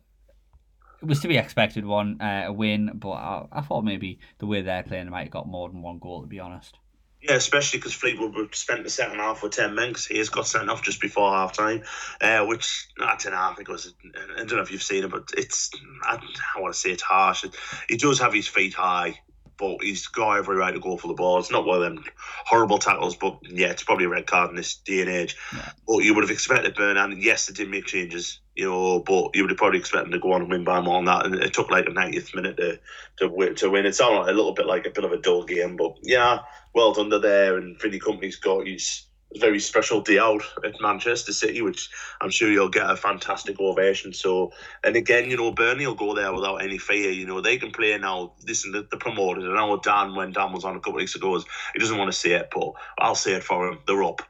it was to be expected one uh, a win, but I, I, thought maybe the way they're playing they might have got more than one goal to be honest. Yeah, especially because Fleetwood spent the second half with ten men because he has got sent off just before half time, uh, which I don't know. I it was. I don't know if you've seen it, but it's. I, I want to say it's harsh. He does have his feet high, but he's got every right to go for the ball. It's not one of them horrible tackles, but yeah, it's probably a red card in this day and age. Yeah. But you would have expected Burnham. Yes, they did make changes, you know, but you would have probably expected them to go on and win by more than that. And it took like the 90th minute to to win. To win. It sounded like a little bit like a bit of a dull game, but yeah, well done there. And Vinny Kompany's got his very special day out at Manchester City, which I'm sure you'll get a fantastic ovation. So, and again, you know, Burnley will go there without any fear. You know, they can play now. Listen, the, the promoters. I know Dan, when Dan was on a couple of weeks ago, he doesn't want to say it, but I'll say it for him. They're up.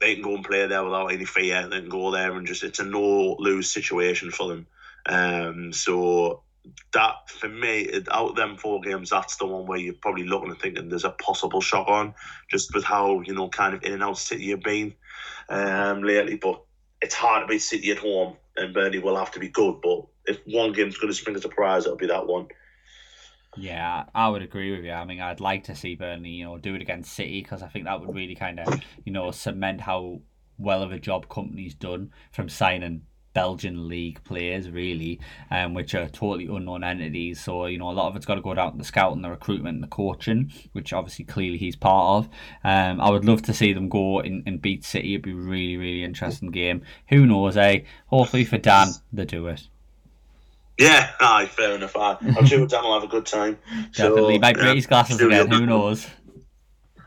They can go and play there without any fear. They can go there and just, it's a no lose situation for them. Um, so that for me, out of them four games, that's the one where you're probably looking and thinking there's a possible shock on, just with how you know kind of in and out City have been um, lately. But it's hard to beat City at home, and Burnley will have to be good. But if one game's going to spring a surprise, it'll be that one. Yeah, I would agree with you. I mean, I'd like to see Burnley, you know, do it against City because I think that would really kind of, you know, cement how well of a job Kompany's done from signing Belgian league players, really, um, which are totally unknown entities. So, you know, a lot of it's got to go down to the scouting, the recruitment, and the coaching, which obviously clearly he's part of. Um, I would love to see them go and, and beat City. It'd be a really, really interesting game. Who knows, eh? Hopefully for Dan, they do it. Yeah, aye, fair enough. Aye. I'm sure Dan will have a good time. Definitely. So, might break his glasses again. Who knows?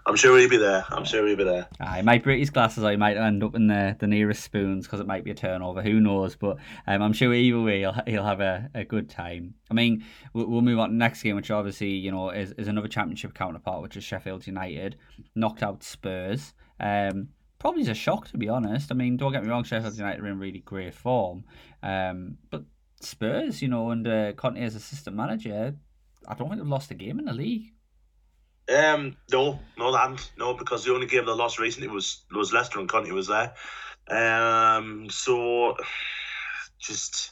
I'm sure he'll be there. I'm sure he'll be there. Aye, he might break his glasses or he might end up in the, the nearest spoons because it might be a turnover. Who knows? But um, I'm sure either way he'll, he'll have a, a good time. I mean, we'll, we'll move on to the next game, which obviously, you know, is, is another championship counterpart, which is Sheffield United. Knocked out Spurs. Um, probably is a shock, to be honest. I mean, don't get me wrong, Sheffield United are in really great form. Um, but Spurs, you know, under Conte as assistant manager, I don't think they've lost a game in the league. Um, no, no, haven't. No, because the only game they lost recently was was Leicester and Conte was there. Um, so just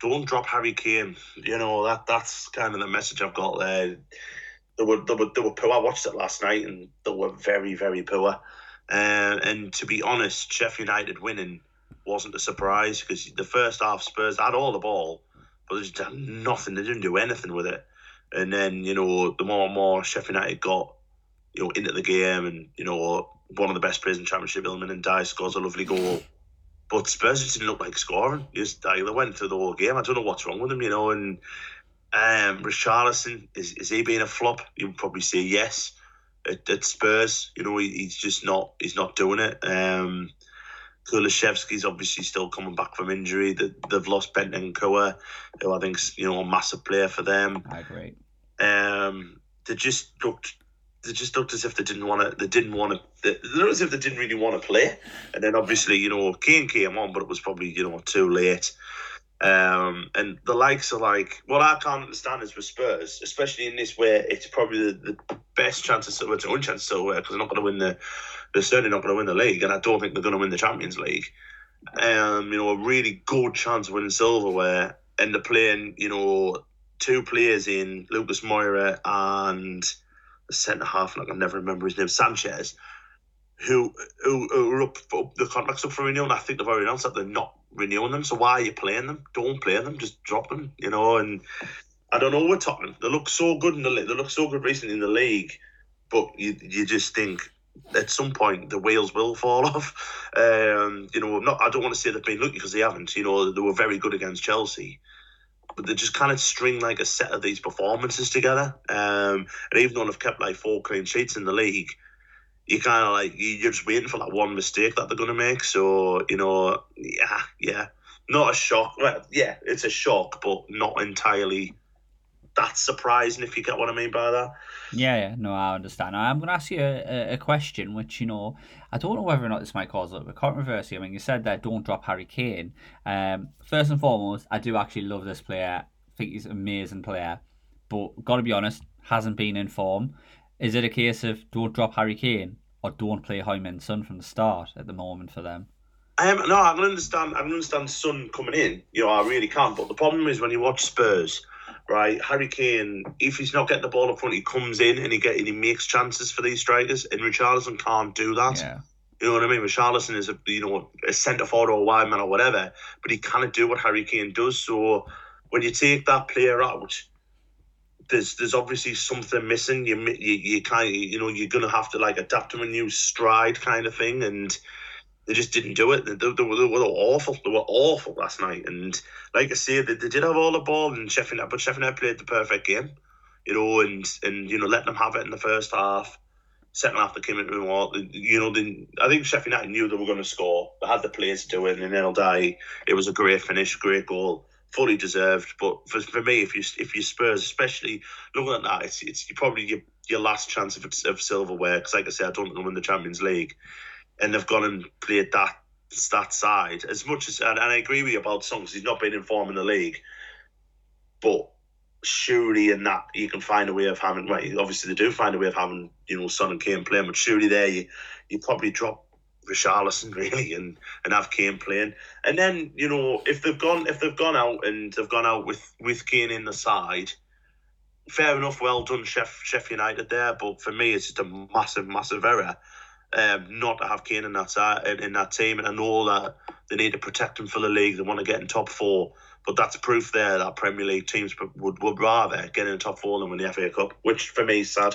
don't drop Harry Kane. You know that that's kind of the message I've got there. They were they were they were poor. I watched it last night and they were very very poor. Uh, and to be honest, Sheffield United winning wasn't a surprise because the first half Spurs had all the ball, but they just had nothing. They didn't do anything with it. And then you know the more and more Sheffield United got you know into the game, and you know one of the best players in Championship, Iliman Ndiaye scores a lovely goal. But Spurs just didn't look like scoring. Just they went through the whole game. I don't know what's wrong with them, you know. And um, Richarlison is is he being a flop? You would probably say yes. At, at Spurs, you know, he, he's just not he's not doing it. Um, Kulusevski's obviously still coming back from injury. They, they've lost Bentancur, who I think's you know a massive player for them. I agree. Um, they just looked. They just looked as if they didn't want to. They didn't want to. They, they looked as if they didn't really want to play. And then obviously, you know, Kane came on, but it was probably you know too late. Um, and the likes are like what I can't understand is with Spurs, especially in this where it's probably the, the best chance of well, it's only chance of silverware because they're not going to win the. They're certainly not going to win the league, and I don't think they're going to win the Champions League. Um, you know, a really good chance of winning silverware, and they're playing, you know, two players in Lucas Moura and the centre half, and I never remember his name, Sanchez, who who, who are up, up the contracts up for renewal. And I think they've already announced that they're not renewing them. So why are you playing them? Don't play them. Just drop them. You know. And I don't know what Tottenham. They look so good in the league. They look so good recently in the league, but you you just think at some point the wheels will fall <laughs> off. Um, you know, not. I don't want to say they've been lucky because they haven't. You know, they were very good against Chelsea but they just kind of string like a set of these performances together. Um, and even though they've kept like four clean sheets in the league, you kind of like you're just waiting for that one mistake that they're going to make. So you know, yeah, yeah, not a shock. Well, yeah, it's a shock, but not entirely that surprising if you get what I mean by that. Yeah, yeah, no, I understand. I'm going to ask you a, a, question, which, you know, I don't know whether or not this might cause a little bit of controversy. I mean, you said that don't drop Harry Kane. Um, first and foremost, I do actually love this player. I think he's an amazing player. But, got to be honest, hasn't been in form. Is it a case of don't drop Harry Kane or don't play Heung-min Son from the start at the moment for them? Um, no, I can understand. I can understand Son coming in. You know, I really can't. But the problem is when you watch Spurs, right? Harry Kane, if he's not getting the ball up front, he comes in and he get and he makes chances for these strikers. And Richarlison can't do that. Yeah. You know what I mean? Richarlison is a you know a centre forward or a wide man or whatever, but he can't do what Harry Kane does. So when you take that player out, there's there's obviously something missing. You you, you kind you know you're gonna have to like adapt to a new stride kind of thing, and they just didn't do it. They, they, they, were, awful. They were awful last night. And like I say, they, they did have all the ball, and Sheffield, but Sheffield played the perfect game, you know, and and you know let them have it in the first half. Second half, they came into more. You know, they, I think Sheffield United knew they were going to score. They had the players to do it, and then Ndiaye. It was a great finish, great goal, fully deserved. But for, for me, if you if you Spurs, especially looking at that, it's it's probably your, your last chance of, of silverware. Because like I said, I don't think win the Champions League and they've gone and played that that side as much as and, and I agree with you about Songs. He's not been in form in the league, but surely in that you can find a way of having. Well, obviously they do find a way of having you know Son and Kane playing, but surely there you you probably drop Richarlison <laughs> really and and have Kane playing, and then you know if they've gone if they've gone out and they've gone out with with Kane in the side. Fair enough, well done, Chef Chef United there. But for me, it's just a massive, massive error um, not to have Kane in that side, in that team, and I know that they need to protect him for the league. They want to get in top four, but that's proof there that Premier League teams would, would rather get in the top four than win the FA Cup, which for me is sad.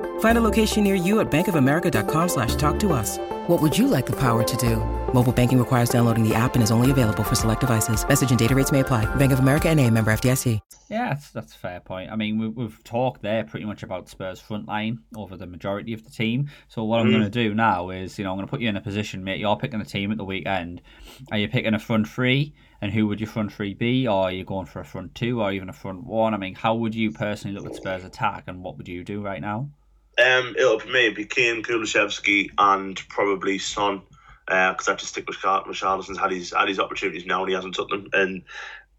Find a location near you at bankofamerica.com slash talk to us. What would you like the power to do? Mobile banking requires downloading the app and is only available for select devices. Message and data rates may apply. Bank of America and a member FDIC. Yeah, that's, that's a fair point. I mean, we, we've talked there pretty much about Spurs' front line over the majority of the team. So what I'm Mm. going to do now is, you know, I'm going to put you in a position, mate. You're picking a team at the weekend. Are you picking a front three? And who would your front three be? Or are you going for a front two or even a front one? I mean, how would you personally look at Spurs' attack and what would you do right now? Um, it'll be me, It'll be Kane, Kulusevski, and probably Son. Because I have to stick with Char- Richarlison's had his had his opportunities now and he hasn't took them. And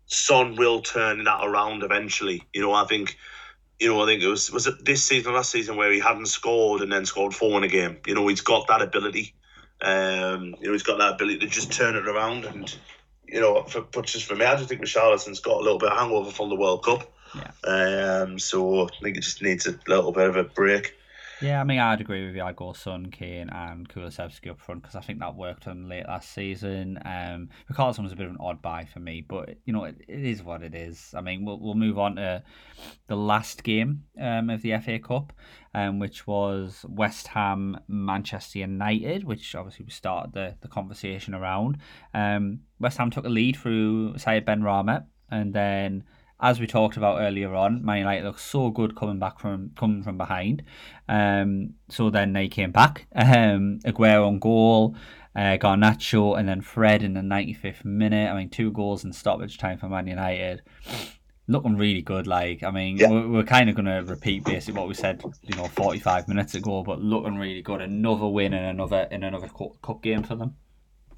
Son will turn that around eventually. You know, I think. You know, I think it was was it this season or last season where he hadn't scored and then scored four in a game. You know, he's got that ability. Um, you know, he's got that ability to just turn it around. And you know, for, but just for me, I just think Richarlison's got a little bit of hangover from the World Cup. Yeah. Um, so I think it just needs a little bit of a break. Yeah, I mean, I'd agree with you. I'd go Son, Kane, and Kulusevski up front because I think that worked on late last season. Um, Richarlison was a bit of an odd buy for me, but you know, it, it is what it is. I mean, we'll we'll move on to the last game um, of the FA Cup, um, which was West Ham Manchester United, which obviously we started the the conversation around. Um, West Ham took a lead through Said Benrahma, and then as we talked about earlier on, Man United looked so good coming back from coming from behind. Um, so then they came back. <laughs> Um, Aguerd on goal, uh, Garnacho, and then Fred in the 95th minute. I mean, two goals in stoppage time for Man United. <sniffs> Looking really good. Like, I mean, we're, we're kind of going to repeat basically what we said, you know, 45 minutes ago, but looking really good. Another win in another in another cup game for them.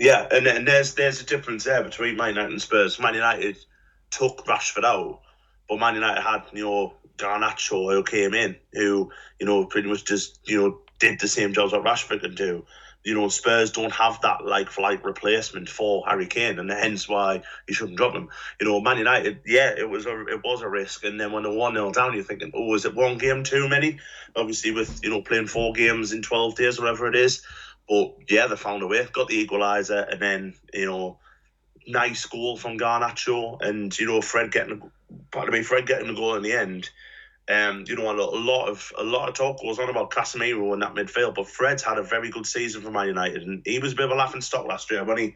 Yeah, and, and there's there's a difference there between Man United and Spurs. Man United took Rashford out, but Man United had you know Garnacho who came in, who you know pretty much just you know did the same jobs that Rashford can do. You know Spurs don't have that like like replacement for Harry Kane, and hence why you shouldn't drop him. You know Man United, yeah, it was a it was a risk, and then when they're one 0 down, you're thinking, oh, is it one game too many? Obviously, with you know playing four games in twelve days, whatever it is. But yeah, they found a way, got the equaliser, and then you know nice goal from Garnacho and you know Fred getting pardon me Fred getting the goal in the end. Um, you know a lot, of a lot of talk goes on about Casemiro in that midfield, but Fred's had a very good season for Man United, and he was a bit of a laughing stock last year, wasn't he?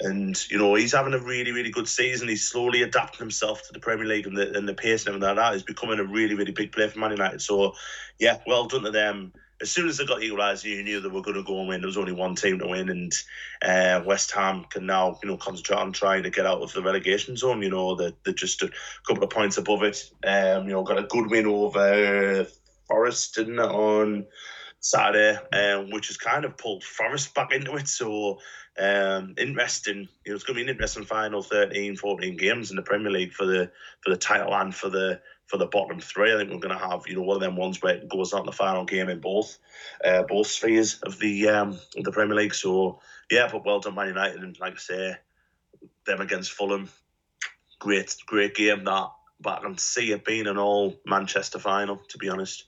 And you know he's having a really really good season. He's slowly adapting himself to the Premier League and the and the pace and everything like that. He's becoming a really really big player for Man United. So yeah, well done to them as soon as they got equalised, you knew they were going to go and win. There was only one team to win, and uh, West Ham can now, you know, concentrate on trying to get out of the relegation zone. You know, they're, they're just a couple of points above it. Um, you know, got a good win over Forest, didn't on Saturday, um, which has kind of pulled Forest back into it. So um, interesting. You know, it's going to be an interesting final 13, 14 games in the Premier League for the for the title and for the for the bottom three. I think we're going to have you know one of them ones where it goes out in the final game in both uh, both spheres of the um of the Premier League. So yeah, but well done Man United and like I say, them against Fulham, great great game that. But I can see it being an all Manchester final. To be honest.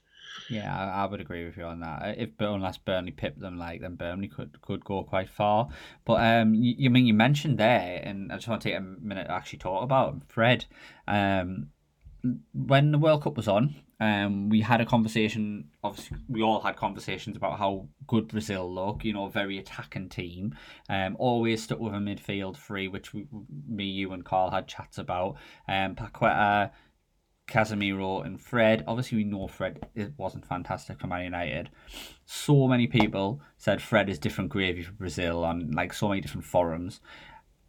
Yeah, I, would agree with you on that. If unless Burnley pipped them, like then Burnley could could go quite far. But um, you, you mean you mentioned there, and I just want to take a minute to actually talk about Fred. Um, when the World Cup was on, um, we had a conversation. Obviously, we all had conversations about how good Brazil look. You know, very attacking team. Um, always stuck with a midfield three, which we, me, you, and Carl had chats about. Um, Paqueta, Casemiro, and Fred. Obviously, we know Fred it wasn't fantastic for Man United. So many people said Fred is different gravy for Brazil on like so many different forums.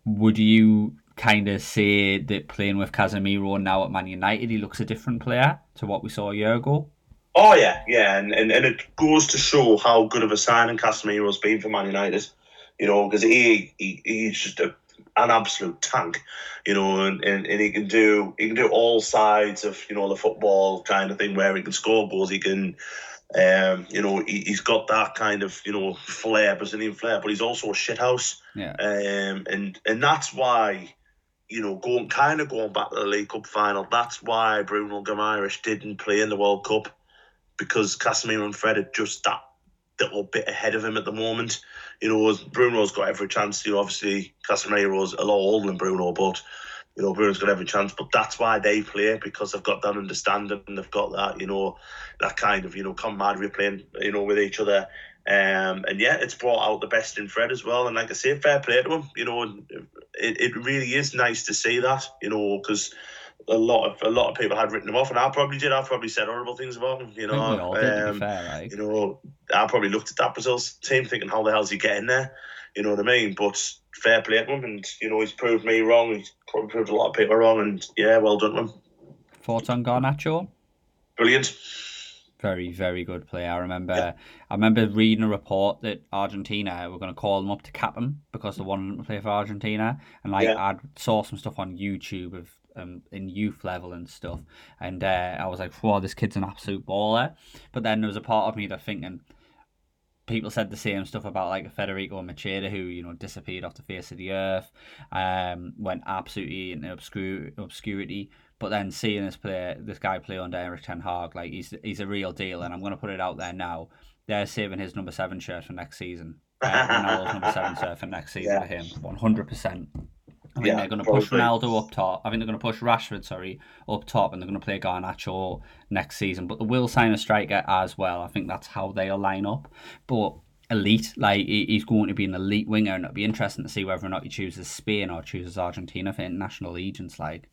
Would you kind of say that playing with Casemiro now at Man United, he looks a different player to what we saw a year ago? Oh yeah, yeah, and, and, and it goes to show how good of a signing Casemiro's been for Man United. you know, because he, he he's just a, an absolute tank, you know, and, and, and he can do he can do all sides of you know the football kind of thing where he can score goals, he can. Um, you know, he, he's got that kind of, you know, flair, Brazilian flair, but he's also a shithouse. Yeah. Um, and and that's why, you know, going kind of going back to the League Cup final, that's why Bruno Guimaraes didn't play in the World Cup because Casemiro and Fred are just that little bit ahead of him at the moment. You know, Bruno's got every chance. You know, obviously Casemiro's a lot older than Bruno, but you know, Bruno's got every chance. But that's why they play because they've got that understanding and they've got that, you know, that kind of, you know, camaraderie playing, you know, with each other. Um, and yeah, it's brought out the best in Fred as well. And like I say, fair play to him. You know, it, it really is nice to see that. You know, because a lot of a lot of people had written him off, and I probably did. I probably said horrible things about him. You know, we all did, to be fair, like. you know, I probably looked at that Brazil's team thinking, how the hell's he getting there? You know what I mean? But fair play to him, and you know, he's proved me wrong. He's probably proved a lot of people wrong, and yeah, well done to him. Thoughts on Garnacho? Brilliant. Very, very good player. I remember, yeah. I remember reading a report that Argentina were going to call him up to cap him because they wanted him to play for Argentina, and like yeah. I saw some stuff on YouTube of um, in youth level and stuff. And uh, I was like, "Wow, this kid's an absolute baller." But then there was a part of me that thinking people said the same stuff about like Federico Macheda, who you know disappeared off the face of the earth, um, went absolutely into obscure obscurity. But then seeing this play, this guy play under Erik Ten Hag, like he's he's a real deal, and I'm going to put it out there now. They're saving his number seven shirt for next season. Ronaldo's number seven shirt for next season <laughs> yeah. for him, one hundred percent. I think yeah, they're going to push Ronaldo up top. I think they're going to push Rashford, sorry, up top, and they're going to play Garnacho next season. But they will sign a striker as well. I think that's how they'll line up. But elite, like he's going to be an elite winger, and it'll be interesting to see whether or not he chooses Spain or chooses Argentina for international allegiance. Like,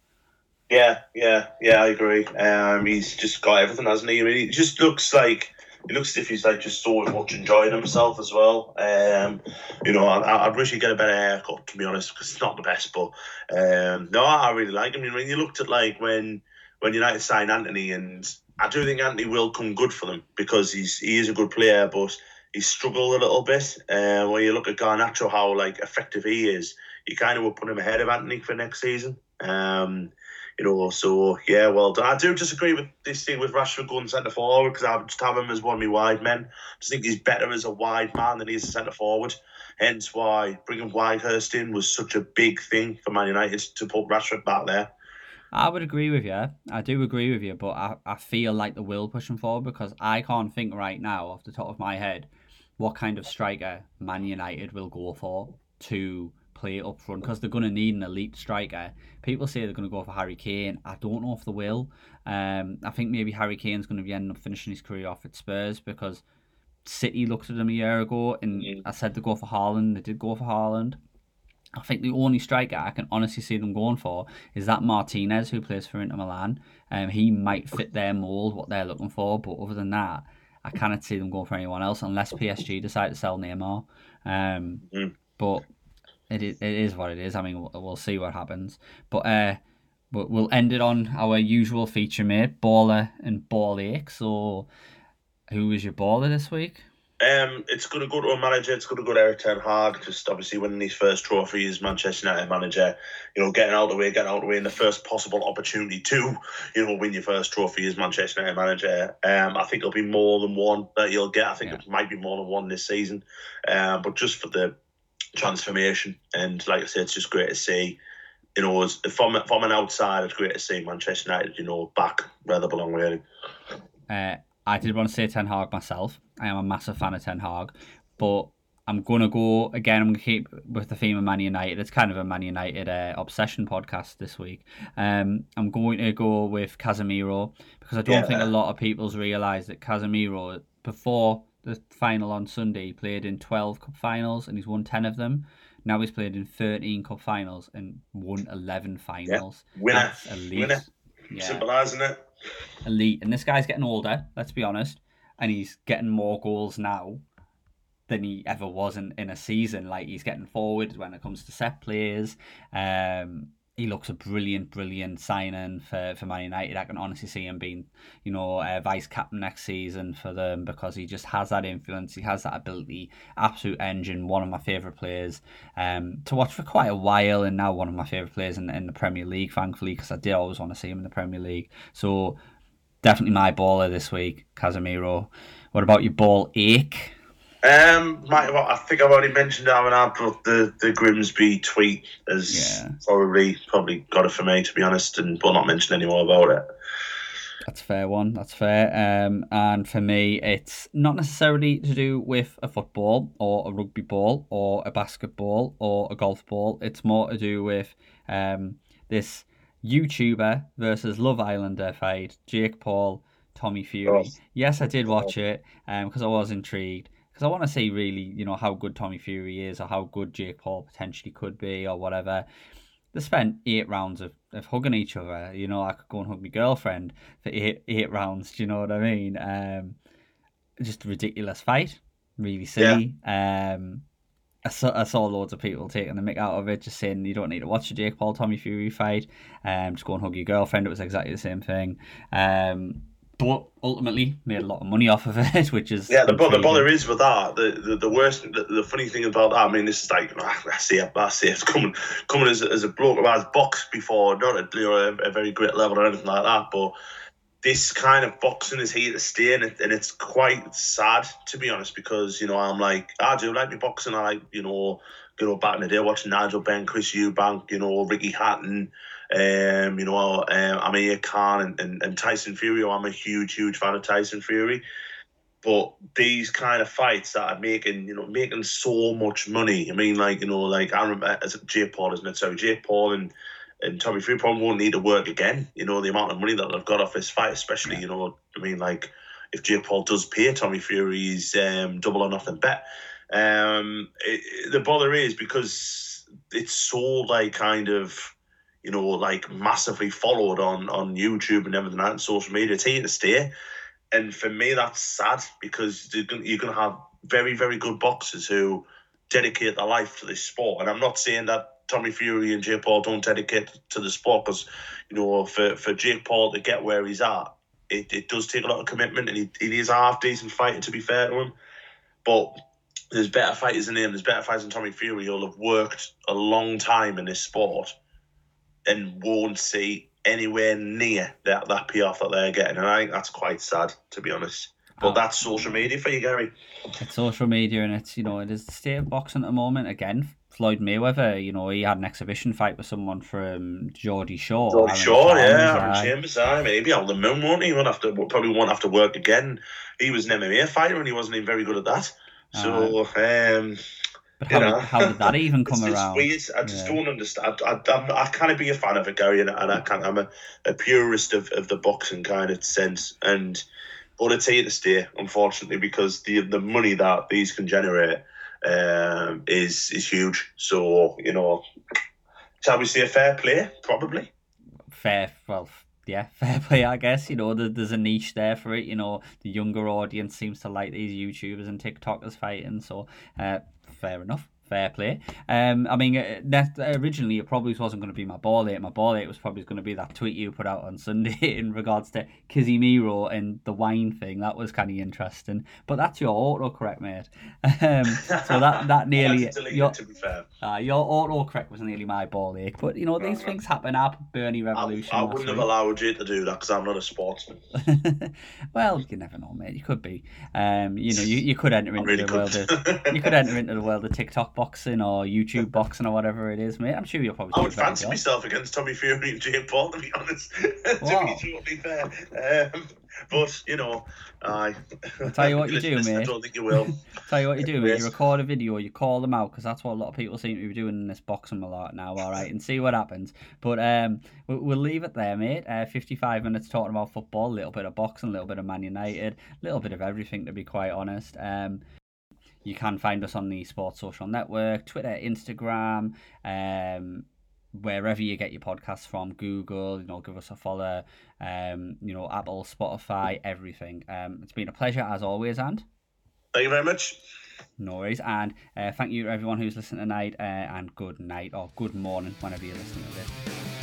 yeah, yeah, yeah, I agree. Um, he's just got everything, hasn't he? I mean, he just looks like he looks as if he's like just so much enjoying himself as well. Um, you know, I, I wish he'd get a better haircut to be honest, because it's not the best. But um, no, I really like him. I mean, when you looked at like when when United signed Antony, and I do think Antony will come good for them because he's he is a good player, but he's struggled a little bit. Uh, when you look at Garnacho, how like effective he is, you kind of would put him ahead of Antony for next season. Um, you know, so yeah, well. I do disagree with this thing with Rashford going centre forward because I just have him as one of my wide men. I just think he's better as a wide man than he is a centre forward. Hence why bringing Weghorst in was such a big thing for Man United to put Rashford back there. I would agree with you. I do agree with you, but I, I feel like the will pushing forward because I can't think right now off the top of my head what kind of striker Man United will go for to play up front because they're going to need an elite striker. People say they're going to go for Harry Kane. I don't know if they will. Um, I think maybe Harry Kane's going to be ending up finishing his career off at Spurs because City looked at him a year ago and mm. I said to go for Haaland. They did go for Haaland. I think the only striker I can honestly see them going for is that Martinez who plays for Inter Milan. Um, he might fit their mould, what they're looking for, but other than that, I cannot see them going for anyone else unless PSG decide to sell Neymar. Um, mm. But it is, it is what it is. I mean, we'll, we'll see what happens. But uh, we'll end it on our usual feature, mate, baller and ball ache. So, who was your baller this week? Um, it's going to go to a manager. It's going to go to Erik Ten Hag, just obviously winning his first trophy as Manchester United manager. You know, getting out of the way, getting out of the way in the first possible opportunity to, you know, win your first trophy as Manchester United manager. Um, I think it'll be more than one that you'll get. I think yeah. it might be more than one this season. Um, but just for the transformation. And like I said, it's just great to see. You know, from from an outside, it's great to see Manchester United, you know, back where they belong. Really. Uh, I did want to say Ten Hag myself. I am a massive fan of Ten Hag, but I'm gonna go again. I'm gonna keep with the theme of Man United. It's kind of a Man United uh, obsession podcast this week. Um, I'm going to go with Casemiro because I don't yeah. think a lot of people's realised that Casemiro before the final on Sunday. He played in 12 cup finals and he's won 10 of them. Now he's played in 13 cup finals and won 11 finals. Yeah. Winner. That's elite. Winner. Yeah. Simple as, isn't it? Elite. And this guy's getting older, let's be honest. And he's getting more goals now than he ever was in, in a season. Like he's getting forward when it comes to set players. Um, he looks a brilliant, brilliant signing for, for Man United. I can honestly see him being, you know, uh, vice captain next season for them because he just has that influence. He has that ability. Absolute engine. One of my favourite players um, to watch for quite a while, and now one of my favourite players in, in the Premier League, thankfully, because I did always want to see him in the Premier League. So definitely my baller this week, Casemiro. What about your ball ache? Um, well, I think I've already mentioned that when I put the, the Grimsby tweet as yeah. probably probably got it for me to be honest, and will not mention any more about it. That's fair one. That's fair. Um, and for me, it's not necessarily to do with a football or a rugby ball or a basketball or a golf ball. It's more to do with um, this YouTuber versus Love Islander fight. Jake Paul, Tommy Fury. Oh. Yes, I did watch it because um, I was intrigued because I want to see really, you know, how good Tommy Fury is or how good Jake Paul potentially could be or whatever. They spent eight rounds of, of hugging each other. You know, I could go and hug my girlfriend for eight eight rounds. Do you know what I mean? Um, just a ridiculous fight, really silly. Yeah. Um, I saw, I saw loads of people taking the mick out of it, just saying you don't need to watch the Jake Paul Tommy Fury fight. Um, just go and hug your girlfriend. It was exactly the same thing. Um, but ultimately made a lot of money off of it, <laughs> which is yeah. The, the bother is with that. The, the, the worst, the, the, funny thing about that. I mean, this is like I see it. I see coming coming as, as a bloke who has boxed before, not at you know, a, a, very great level or anything like that, but. This kind of boxing is here to stay, and, it, and it's quite sad to be honest. Because you know, I'm like, I do like me boxing. I like, you know, you know, back in the day watching Nigel Benn, Chris Eubank, you know, Ricky Hatton, um, you know, um, Amir Khan and, and, and Tyson Fury. I'm a huge, huge fan of Tyson Fury. But these kind of fights that are making, you know, making so much money. I mean, like, you know, like I remember as Jake Paul, isn't it? So Jake Paul and and Tommy Fury probably won't need to work again. You know, the amount of money that they've got off this fight, especially, yeah. you know, I mean, like if Jake Paul does pay Tommy Fury's um, double or nothing bet. Um, it, the bother is because it's so like kind of you know, like massively followed on on YouTube and everything and social media. It's here to stay, and for me that's sad because you're you're gonna have very very good boxers who dedicate their life to this sport. And I'm not saying that Tommy Fury and Jake Paul don't dedicate to the sport because you know for for Jake Paul to get where he's at, it, it does take a lot of commitment, and he, he is a half decent fighter to be fair to him, but. There's better fighters than him. There's better fighters than Tommy Fury who'll have worked a long time in this sport and won't see anywhere near that that payoff that they're getting. And I think that's quite sad, to be honest. But oh. that's social media for you, Gary. It's social media, and it's you know it is the state of boxing at the moment. Again, Floyd Mayweather, you know, he had an exhibition fight with someone from Geordie Shore. Geordie Shore, yeah, Aaron Chalmers. I maybe on the moon, won't he? Won't have to probably won't have to work again. He was an MMA fighter, and he wasn't even very good at that. So, uh, um, how, did, how did that even <laughs> come it's around? Weird. I just yeah. don't understand. I, I, I kind of be a fan of it, Gary, and, and I can't. I'm a, a purist of, of the boxing kind of sense. And but it's here to stay, unfortunately, because the the money that these can generate um, is is huge. So you know, shall we say a fair play? Probably. Fair. Well, yeah, <laughs> fair play, I guess. You know, there's a niche there for it. You know, the younger audience seems to like these YouTubers and TikTokers fighting, so uh, fair enough fair play. Um, I mean, uh, that, originally it probably wasn't going to be my ball ache. My ball ache was probably going to be that tweet you put out on Sunday <laughs> in regards to Casemiro and the wine thing. That was kind of interesting. But that's your autocorrect, mate. Um, so that <laughs> that nearly your, to be fair. Uh, your autocorrect was nearly my ball ache. But you know these uh, things happen. Our Bernie Revolution. I, I wouldn't have allowed you to do that because I'm not a sportsman. <laughs> well, you never know, mate. You could be. Um, you know, you, you could enter into really the could. world of you could enter into the world of TikTok boxing or YouTube <laughs> boxing or whatever it is, mate. I'm sure you'll probably. I would fancy myself against Tommy Fury and Jake Paul, to be honest. <laughs> to be totally fair, um, but you know, I. I'll tell you what you do, <laughs> mate. I don't think you will. tell you what you do, mate. You record a video, you call them out because that's what a lot of people seem to be doing in this boxing a lot now. All right, and see what happens. But um, we'll leave it there, mate. Uh, 55 minutes talking about football, a little bit of boxing, a little bit of Man United, a little bit of everything, to be quite honest. Um, you can find us on the Sports Social Network, Twitter, Instagram, um, wherever you get your podcasts from, Google, you know, give us a follow, um, you know, Apple, Spotify, everything. Um, it's been a pleasure as always, and thank you very much. No worries, and uh, thank you everyone who's listening tonight, uh, and good night or good morning whenever you're listening to this.